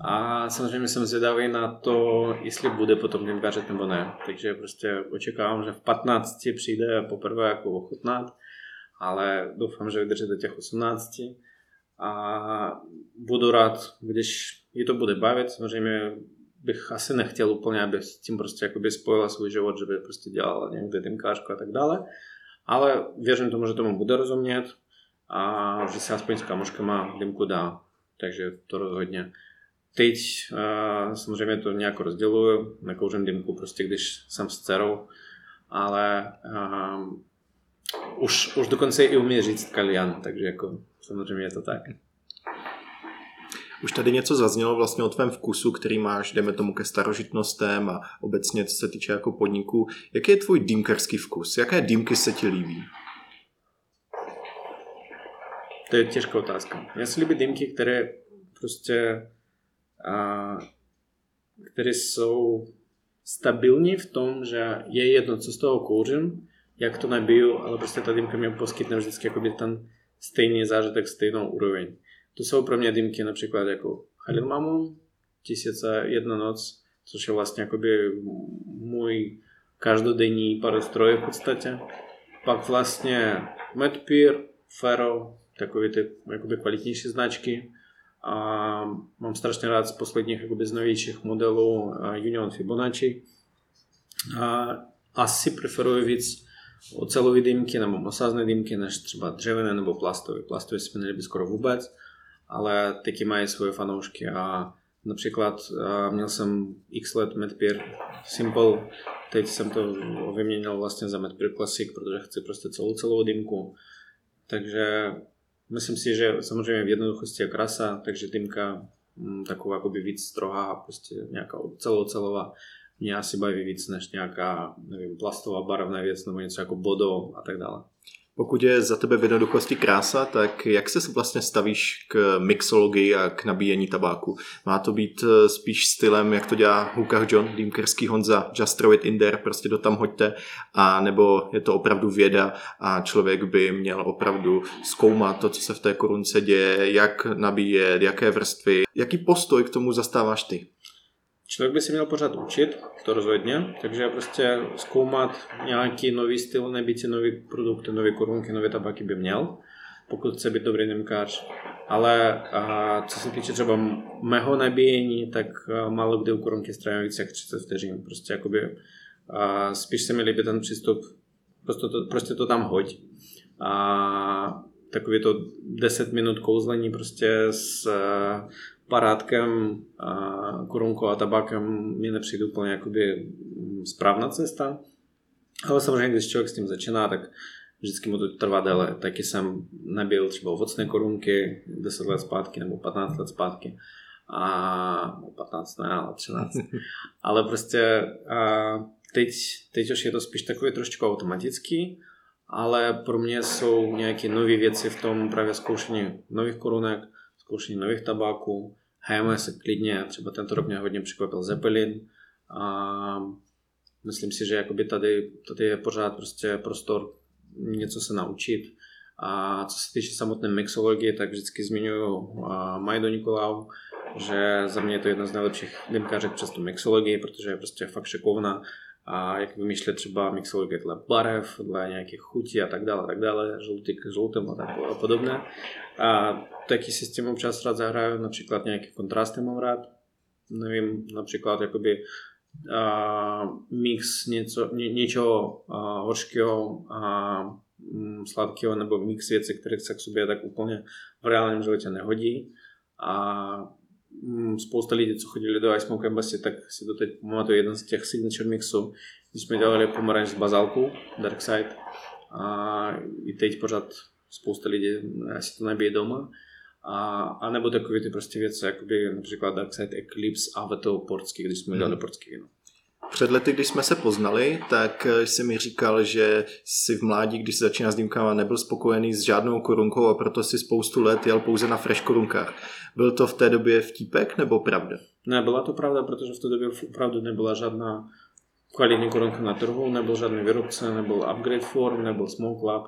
A samozřejmě jsem zvědavý na to, jestli bude potom ním vařit nebo ne. Takže prostě očekávám, že v 15 přijde poprvé jako ochutnat, ale doufám, že vydrží do těch 18. A budu rád, když ji to bude bavit. Samozřejmě bych asi nechtěl úplně, aby s tím prostě jakoby spojila svůj život, že by prostě dělala někde dymkářku a tak dále. Ale věřím tomu, že tomu bude rozumět a že se aspoň s kamoškama dymku dá. Takže to rozhodně. Teď uh, samozřejmě to nějak rozděluju, nekouřím dymku prostě když jsem s dcerou, ale uh, už, už dokonce i umí říct kalian, takže jako samozřejmě je to tak. Už tady něco zaznělo vlastně o tvém vkusu, který máš, jdeme tomu ke starožitnostem a obecně co se týče jako podniků. Jaký je tvůj dýmkarský vkus? Jaké dýmky se ti líbí? To je těžká otázka. Já si líbí dýmky, které prostě a, které jsou stabilní v tom, že je jedno, co z toho kouřím, jak to nabiju, ale prostě ta dýmka mě poskytne vždycky jakoby ten stejný zážitek, stejnou úroveň. To jsou pro mě dýmky například jako Halil Mamun, Tisíce jedna noc, což je vlastně jakoby můj každodenní parostroj v podstatě. Pak vlastně Medpeer, Fero, takové ty jakoby kvalitnější značky. A mám strašně rád z posledních jakoby z novějších modelů Union Fibonacci. A asi preferuji víc ocelové dýmky nebo masázné dýmky než třeba dřevěné nebo plastové. Plastové si nelíbí skoro vůbec, ale taky mají svoje fanoušky a Například uh, měl jsem x let Medpeer Simple, teď jsem to vyměnil vlastně za Medpeer Classic, protože chci prostě celou celou dýmku. Takže myslím si, že samozřejmě v jednoduchosti je krasa, takže dýmka m, taková jakoby víc strohá, prostě nějaká celocelová mě asi baví víc než nějaká, nevím, plastová barevná věc nebo něco jako bodou a tak dále. Pokud je za tebe v jednoduchosti krása, tak jak se vlastně stavíš k mixologii a k nabíjení tabáku? Má to být eh, spíš stylem, jak to dělá Hukach John, Dýmkerský Honza, just throw it in there, prostě do tam hoďte, a nebo je to opravdu věda a člověk by měl opravdu zkoumat to, co se v té korunce děje, jak nabíjet, jaké vrstvy. Jaký postoj k tomu zastáváš ty? Člověk by se měl pořád učit, to rozhodně, takže prostě zkoumat nějaký nový styl, nebýt nový produkty, nové korunky, nové tabaky by měl, pokud chce být dobrý nemkář. Ale a, co se týče třeba mého nabíjení, tak a, málo kdy u korunky strávím více jak 30 vteřin. Prostě jakoby, a, spíš se mi líbí ten přístup, prostě to, prostě to tam hoď. A takový to 10 minut kouzlení prostě s parátkem, a korunkou a tabakem mi nepřijde úplně jakoby správná cesta. Ale samozřejmě, když člověk s tím začíná, tak vždycky mu to trvá déle. Taky jsem nebyl třeba ovocné korunky 10 let zpátky nebo 15 let zpátky. A 15 ne, ale 13. ale prostě a teď, teď už je to spíš takový trošku automatický, ale pro mě jsou nějaké nové věci v tom právě zkoušení nových korunek, zkoušení nových tabáků, Se klidně, třeba tento rok mě hodně překvapil Zeppelin a myslím si, že jakoby tady, tady je pořád prostě prostor něco se naučit. A co se týče samotné mixologie, tak vždycky zmiňuji Majdo Nikolau, že za mě je to jedna z nejlepších dymkařek přes tu mixologii, protože je prostě fakt šekovná a jak vymýšlet třeba mixologie dle barev, dle nějakých chutí a tak dále, tak dále, žlutý k žlutému a tak podobné. A taky si s tím občas rád zahraju, například nějaké kontrasty mám rád. Nevím, například jakoby a, mix něco, ně, něčeho a, hořkého a mm, sladkého nebo mix věcí, které se k sobě tak úplně v reálném životě nehodí. A spousta lidí, co chodili do Ice Smoke Embassy, tak si to teď pamatuju jeden z těch signature mixů, kdy jsme dělali pomaranč z bazálku, Dark Side. A i teď pořád spousta lidí si to nabije doma. A, a nebo takové ty prostě věci, jakoby například Dark Side Eclipse a Veto Portsky, když jsme dělali portský víno. Před lety, když jsme se poznali, tak jsi mi říkal, že si v mládí, když se začíná s dýmkama, nebyl spokojený s žádnou korunkou a proto si spoustu let jel pouze na fresh korunkách. Byl to v té době vtípek nebo pravda? Ne, byla to pravda, protože v té době opravdu nebyla žádná kvalitní korunka na trhu, nebyl žádný výrobce, nebyl upgrade form, nebyl smoke lab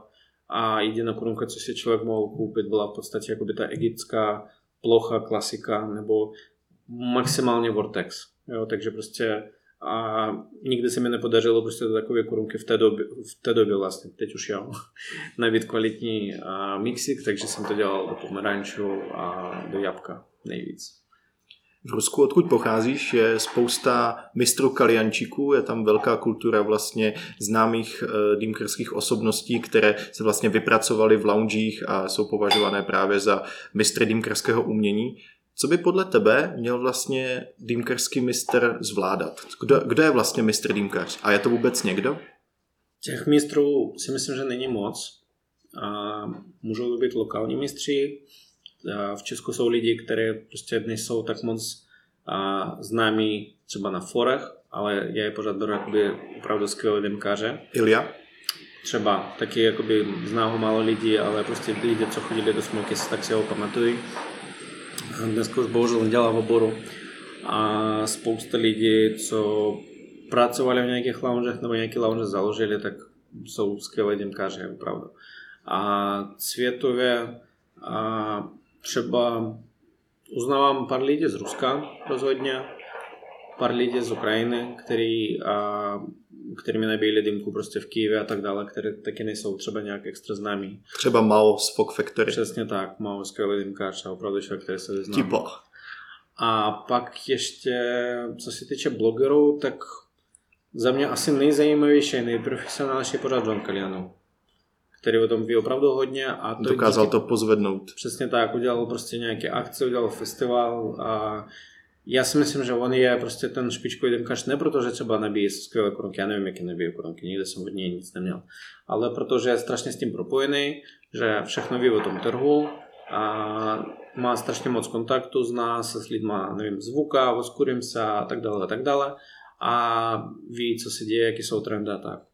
a jediná korunka, co si člověk mohl koupit, byla v podstatě jakoby ta egyptská plocha, klasika nebo maximálně Vortex. Jo, takže prostě a nikdy se mi nepodařilo prostě do takové korunky v té době, v té době vlastně, teď už jo, najít kvalitní mixik, takže jsem to dělal do pomeranču a do jabka nejvíc. V Rusku, odkud pocházíš, je spousta mistrů kaliančíků, je tam velká kultura vlastně známých e, dýmkerských osobností, které se vlastně vypracovaly v loungích a jsou považované právě za mistry dýmkerského umění. Co by podle tebe měl vlastně dýmkerský mistr zvládat? Kdo, kdo je vlastně mistr dýmkař? A je to vůbec někdo? Těch mistrů si myslím, že není moc. A můžou být lokální mistři, v Česku jsou lidi, kteří prostě nejsou tak moc známí třeba na forech, ale já je pořád beru jakoby opravdu skvělé demkáře. Ilja? Třeba, taky jakoby zná ho málo lidí, ale prostě lidi, co chodili do Smoky, tak si ho pamatují. Dneska už bohužel dělá v oboru. A spousta lidí, co pracovali v nějakých loungech nebo nějaké lounge založili, tak jsou skvělé demkáři, opravdu. A světově a třeba uznávám pár lidí z Ruska rozhodně, pár lidí z Ukrajiny, který, kterými nabíjeli dýmku prostě v Kijevě a tak dále, které taky nejsou třeba nějak extra známí. Třeba Mao z Fog Factory. Přesně tak, Mao skvělý dýmkář a opravdu člověk, který se vyzná. Tipo. A pak ještě, co se týče blogerů, tak za mě asi nejzajímavější, nejprofesionálnější pořád John Kalianov, který o tom ví opravdu hodně. A to Dokázal díky, to pozvednout. Přesně tak, udělal prostě nějaké akce, udělal festival a já si myslím, že on je prostě ten špičkový dýmkař ne proto, že třeba nabíjí skvělé korunky, já nevím, jaké nabíjí korunky, nikdy jsem od něj nic neměl, ale protože je strašně s tím propojený, že všechno ví o tom trhu a má strašně moc kontaktu, zná se s lidma, nevím, zvuka, oskurím se a tak dále a tak dále a ví, co se děje, jaký jsou trendy a tak.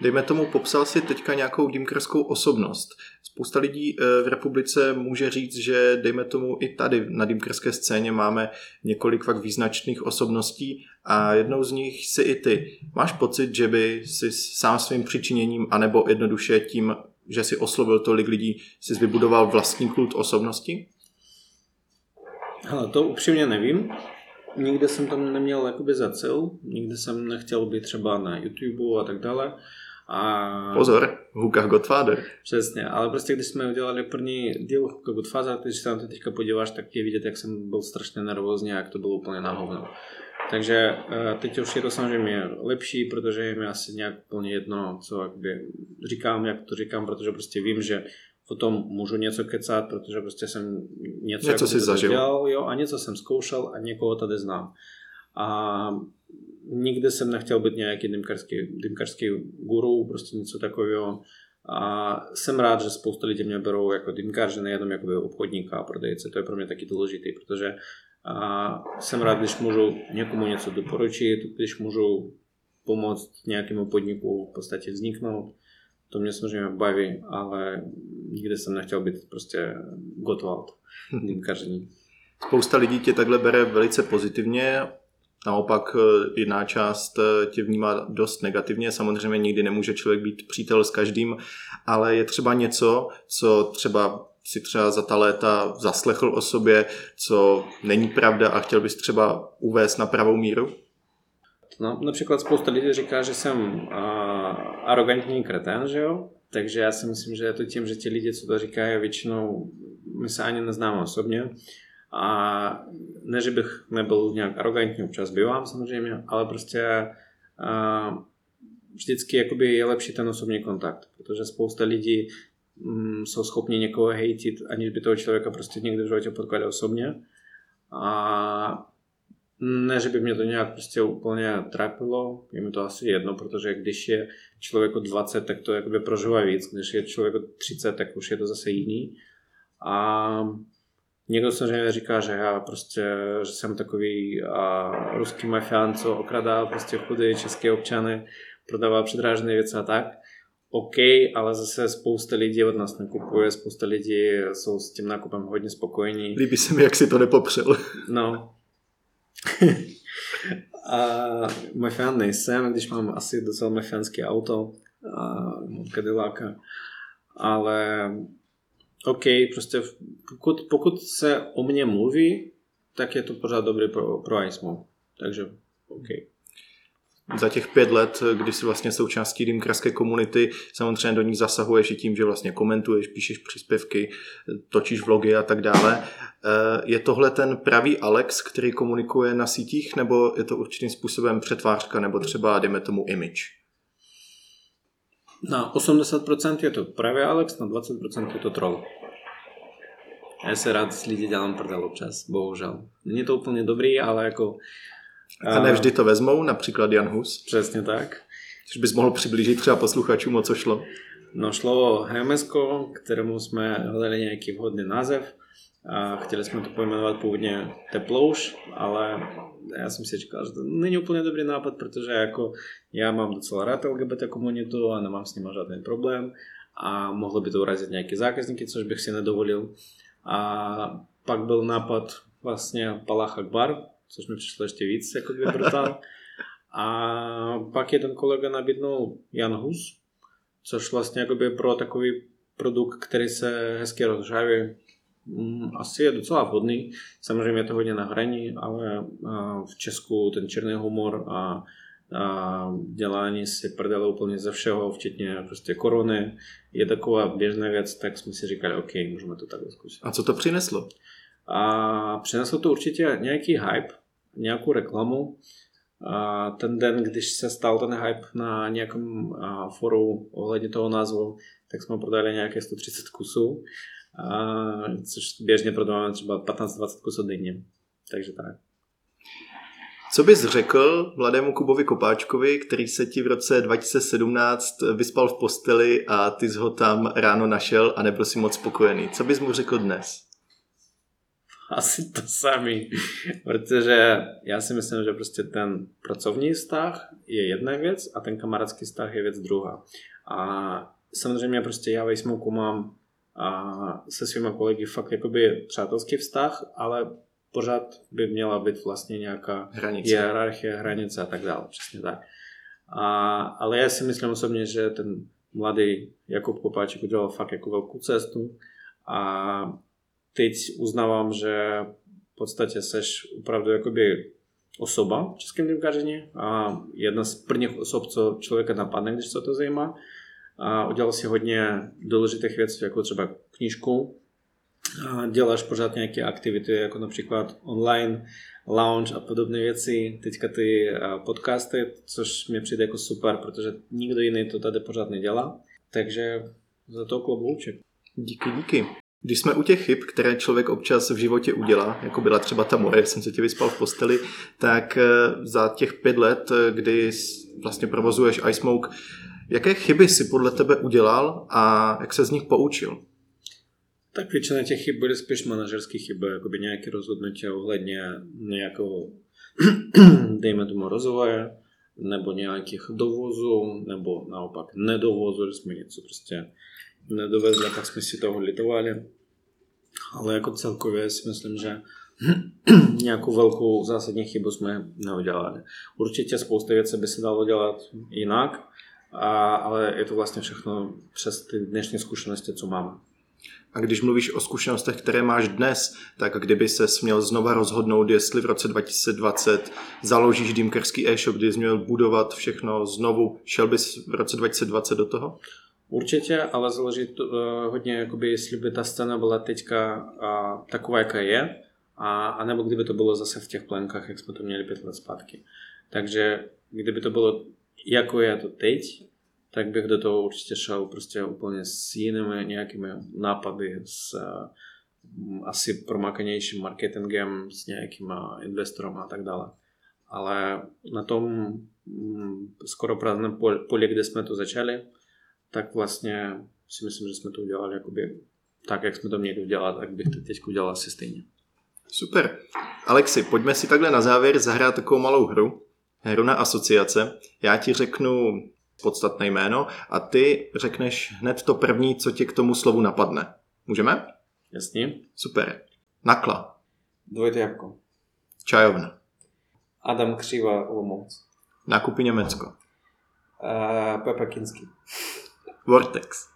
Dejme tomu, popsal si teďka nějakou dýmkarskou osobnost. Spousta lidí eh, v republice může říct, že dejme tomu i tady na dýmkarské scéně máme několik fakt význačných osobností a jednou z nich si i ty. Máš pocit, že by si sám svým přičiněním, anebo jednoduše tím, že si oslovil tolik lidí, si vybudoval vlastní kult osobnosti? Hele, to upřímně nevím. Nikdy jsem tam neměl jakoby za cíl, nikdy jsem nechtěl být třeba na YouTube a tak dále. A... Pozor, Huka Godfather. Přesně, ale prostě když jsme udělali první díl Huka Godfather, když se na to teďka podíváš, tak je vidět, jak jsem byl strašně nervózní a jak to bylo úplně na hovno. Takže teď už je to samozřejmě lepší, protože je mi asi nějak úplně jedno, co jakby říkám, jak to říkám, protože prostě vím, že o tom můžu něco kecat, protože prostě jsem něco, něco si zažil. Dělal, jo, a něco jsem zkoušel a někoho tady znám. A nikdy jsem nechtěl být nějaký dymkarský, dymkarský guru, prostě něco takového. A jsem rád, že spousta lidí mě berou jako dymkaře, nejenom jako obchodníka a prodejce. To je pro mě taky důležité, protože a jsem rád, když můžu někomu něco doporučit, když můžu pomoct nějakému podniku v podstatě vzniknout. To mě samozřejmě baví, ale nikdy jsem nechtěl být prostě Gottwald, dýmkaření. Spousta lidí tě takhle bere velice pozitivně, Naopak jiná část tě vnímá dost negativně. Samozřejmě nikdy nemůže člověk být přítel s každým, ale je třeba něco, co třeba si třeba za ta léta zaslechl o sobě, co není pravda a chtěl bys třeba uvést na pravou míru? No, například spousta lidí říká, že jsem uh, arrogantní kretén, že jo? Takže já si myslím, že je to tím, že ti lidi, co to říkají, většinou my se ani neznáme osobně. A ne, že bych nebyl nějak arrogantní, občas bývám samozřejmě, ale prostě uh, vždycky jakoby je lepší ten osobní kontakt, protože spousta lidí mm, jsou schopni někoho hejtit, aniž by toho člověka prostě někdy v životě potkali osobně. A ne, že by mě to nějak prostě úplně trápilo, je mi to asi jedno, protože když je člověk od 20, tak to jakoby prožívá víc, když je člověk od 30, tak už je to zase jiný. A někdo samozřejmě říká, že já prostě, že jsem takový a, ruský mafián, co okradá prostě chudé české občany, prodává předrážené věci a tak. OK, ale zase spousta lidí od nás nakupuje, spousta lidí jsou s tím nákupem hodně spokojení. Líbí se mi, jak si to nepopřel. No. a mafián nejsem, když mám asi docela mafiánské auto a Cadillaca. Ale OK, prostě pokud, pokud se o mně mluví, tak je to pořád dobrý pro, pro ISMO. Takže OK za těch pět let, kdy jsi vlastně součástí dýmkarské komunity, samozřejmě do ní zasahuješ i tím, že vlastně komentuješ, píšeš příspěvky, točíš vlogy a tak dále. Eh, je tohle ten pravý Alex, který komunikuje na sítích, nebo je to určitým způsobem přetvářka, nebo třeba, dejme tomu, image? Na 80% je to pravý Alex, na 20% je to troll. Já se rád s lidi dělám prdel občas, bohužel. Není to úplně dobrý, ale jako a ne vždy to vezmou, například Jan Hus. Přesně tak. Což bys mohl přiblížit třeba posluchačům, o co šlo? No šlo o HMS, kterému jsme hledali nějaký vhodný název a chtěli jsme to pojmenovat původně Teplouš, ale já jsem si říkal, že to není úplně dobrý nápad, protože jako já mám docela rád LGBT komunitu a nemám s ním žádný problém a mohlo by to urazit nějaké zákazníky, což bych si nedovolil. A pak byl nápad vlastně Palach Akbar, což mi přišlo ještě víc jako by brutál. A pak jeden kolega nabídnul Jan Hus, což vlastně jakoby pro takový produkt, který se hezky rozžaví, asi je docela vhodný. Samozřejmě je to hodně na hraní, ale v Česku ten černý humor a, a dělání si prdele úplně ze všeho, včetně prostě korony, je taková běžná věc, tak jsme si říkali, OK, můžeme to takhle zkusit. A co to přineslo? A přineslo to určitě nějaký hype, nějakou reklamu. A ten den, když se stal ten hype na nějakém foru ohledně toho názvu, tak jsme prodali nějaké 130 kusů, což běžně prodáváme třeba 15-20 kusů denně. Takže tak. Co bys řekl mladému Kubovi Kopáčkovi, který se ti v roce 2017 vyspal v posteli a ty jsi ho tam ráno našel a nebyl si moc spokojený? Co bys mu řekl dnes? Asi to samý, protože já si myslím, že prostě ten pracovní vztah je jedna věc a ten kamarádský vztah je věc druhá. A samozřejmě prostě já ve Smoku mám a se svýma kolegy fakt jakoby přátelský vztah, ale pořád by měla být vlastně nějaká hranice. hierarchie, hranice a tak dále, přesně tak. A, ale já si myslím osobně, že ten mladý Jakub Kopáček udělal fakt jako velkou cestu a teď uznávám, že v podstatě seš opravdu jakoby osoba v českém a jedna z prvních osob, co člověka napadne, když se to zajímá. A udělal si hodně důležitých věcí, jako třeba knížku. A děláš pořád nějaké aktivity, jako například online, lounge a podobné věci. Teďka ty podcasty, což mi přijde jako super, protože nikdo jiný to tady pořád nedělá. Takže za to klobouček. Díky, díky. Když jsme u těch chyb, které člověk občas v životě udělá, jako byla třeba ta moje, jsem se tě vyspal v posteli, tak eh, za těch pět let, eh, kdy vlastně provozuješ iSmoke, jaké chyby si podle tebe udělal a jak se z nich poučil? Tak většina těch chyb byly spíš manažerské chyby, jakoby nějaké rozhodnutí ohledně nějakého, dejme tomu, rozvoje, nebo nějakých dovozů, nebo naopak nedovozu, že jsme něco prostě nedovezli, tak jsme si toho litovali. Ale jako celkově si myslím, že nějakou velkou zásadní chybu jsme neudělali. Určitě spousta věcí by se dalo dělat jinak, a, ale je to vlastně všechno přes ty dnešní zkušenosti, co máme. A když mluvíš o zkušenostech, které máš dnes, tak kdyby se měl znova rozhodnout, jestli v roce 2020 založíš dýmkerský e-shop, kdy jsi měl budovat všechno znovu, šel bys v roce 2020 do toho? Určitě, ale záleží uh, hodně, jakoby, jestli by ta scéna byla teďka uh, taková, jaká je, a, a nebo kdyby to bylo zase v těch plenkách, jak jsme to měli pět let zpátky. Takže kdyby to bylo, jako je to teď, tak bych do toho určitě šel prostě úplně s jinými nějakými nápady, s uh, asi promakanějším marketingem, s nějakýma investorem a tak dále. Ale na tom um, skoro prázdném poli, kde jsme to začali, tak vlastně si myslím, že jsme to udělali jakoby tak, jak jsme to měli udělat, tak bych to teď udělal asi stejně. Super. Alexi, pojďme si takhle na závěr zahrát takovou malou hru. Hru na asociace. Já ti řeknu podstatné jméno a ty řekneš hned to první, co ti k tomu slovu napadne. Můžeme? Jasně. Super. Nakla. Dvojité jabko. Čajovna. Adam Křiva Olomouc. Nákupy Německo. Uh, Pepa Kinsky. Vortex.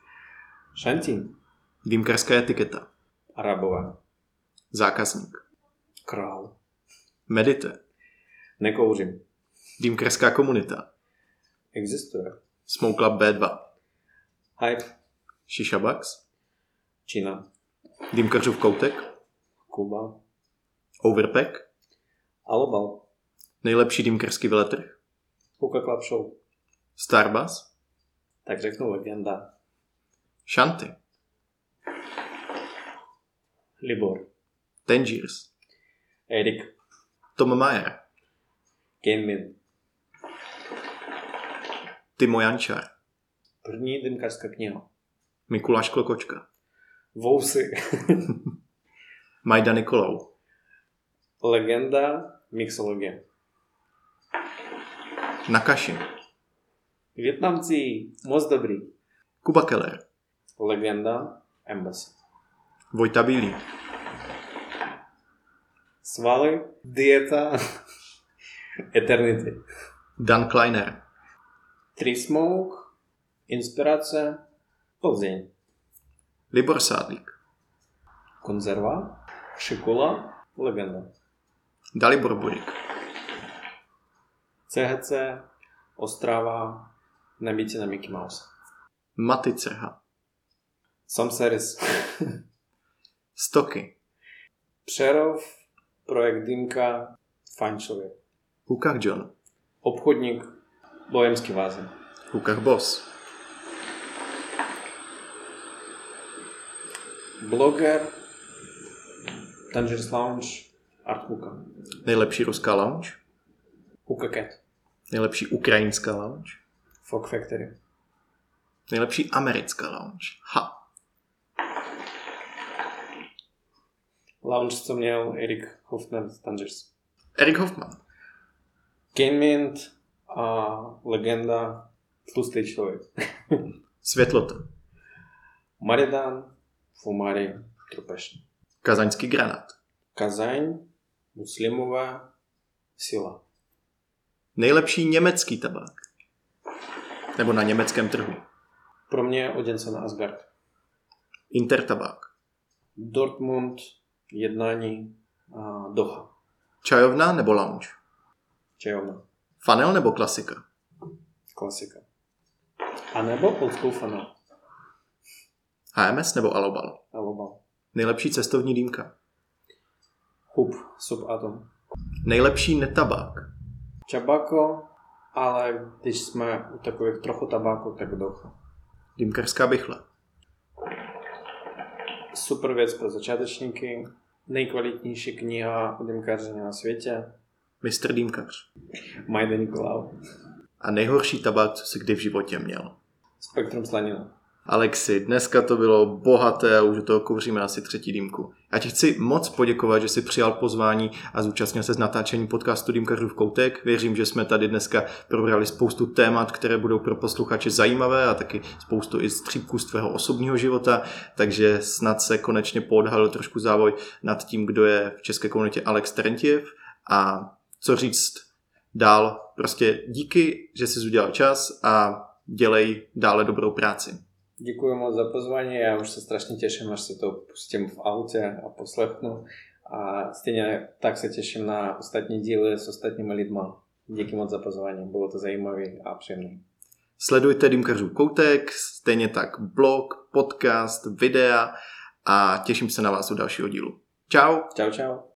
Šantín. Dýmkarská etiketa. Arabová. Zákazník. Král. Medite. Nekouřím. Dýmkarská komunita. Existuje. Smoke Club B2. Hype. Shisha Bucks. Čína. Dýmkařův koutek. Kuba. Overpack. Alobal. Nejlepší dýmkarský veletrh. Hookah Club Show. Starbus. Tak řeknu legenda. Shanty. Libor. Tangiers. Erik. Tom Mayer. Kenmin. Timo Jančar. První dymkařská kniha. Mikuláš Klokočka. Vousy. Majda Nikolou. Legenda mixologie. Nakashi. Větnamci, moc dobrý. Kuba Keller. Legenda Embassy. Vojta Bílý. Svaly, dieta, eternity. Dan Kleiner. Tree Smoke, Inspirace Plzeň. Libor Sádlík. Konzerva. Šikola. Legenda. Dalibor Burik. CHC. Ostrava. Nebíci na Mickey Mouse. Maty Cerha. Sam Series. Stoky. Přerov. Projekt Dýmka. Fajn člověk. Hukach John. Obchodník. Bohemský vázen. Hukach Boss. Bloger. Tanger's Lounge. Art Huka. Nejlepší ruská lounge. Huka Cat. Nejlepší ukrajinská lounge. Fog Factory. Nejlepší americká lounge. Ha. Lounge, co měl Erik Hoffman z Tangers. Erik Hoffman. Kane Mint a legenda Tlustý člověk. Světlota. Maridan, Fumari, Trupešný. Kazaňský granát. Kazaň, Muslimová, Sila. Nejlepší německý tabák. Nebo na německém trhu. Pro mě Oděnce na Asgard. Intertabák. Dortmund, jednání a Doha. Čajovna nebo lounge. Čajovna. Fanel nebo klasika. Klasika. A nebo school funnel. HMS nebo alobal. Alobal. Nejlepší cestovní dýmka. Hub, subatom. Nejlepší netabák. Čabako, ale když jsme u takových trochu tabáku, tak Doha. Dýmkařská bychla. Super věc pro začátečníky. Nejkvalitnější kniha o dýmkaření na světě. Mistr dýmkař. Majda Nikolau. A nejhorší tabák, co jsi kdy v životě měl. Spektrum slanina. Alexi, dneska to bylo bohaté a už do toho kouříme asi třetí dýmku. Já ti chci moc poděkovat, že jsi přijal pozvání a zúčastnil se z natáčení podcastu Dýmkařů v koutek. Věřím, že jsme tady dneska probrali spoustu témat, které budou pro posluchače zajímavé a taky spoustu i střípků z tvého osobního života, takže snad se konečně poodhalil trošku závoj nad tím, kdo je v české komunitě Alex Terentiev a co říct dál. Prostě díky, že jsi udělal čas a dělej dále dobrou práci. Děkuji moc za pozvání, já už se strašně těším, až se to pustím v autě a poslechnu. A stejně tak se těším na ostatní díly s ostatními lidma. Díky moc za pozvání, bylo to zajímavé a příjemné. Sledujte Dýmkařů koutek, stejně tak blog, podcast, videa a těším se na vás u dalšího dílu. Ciao. Čau, čau.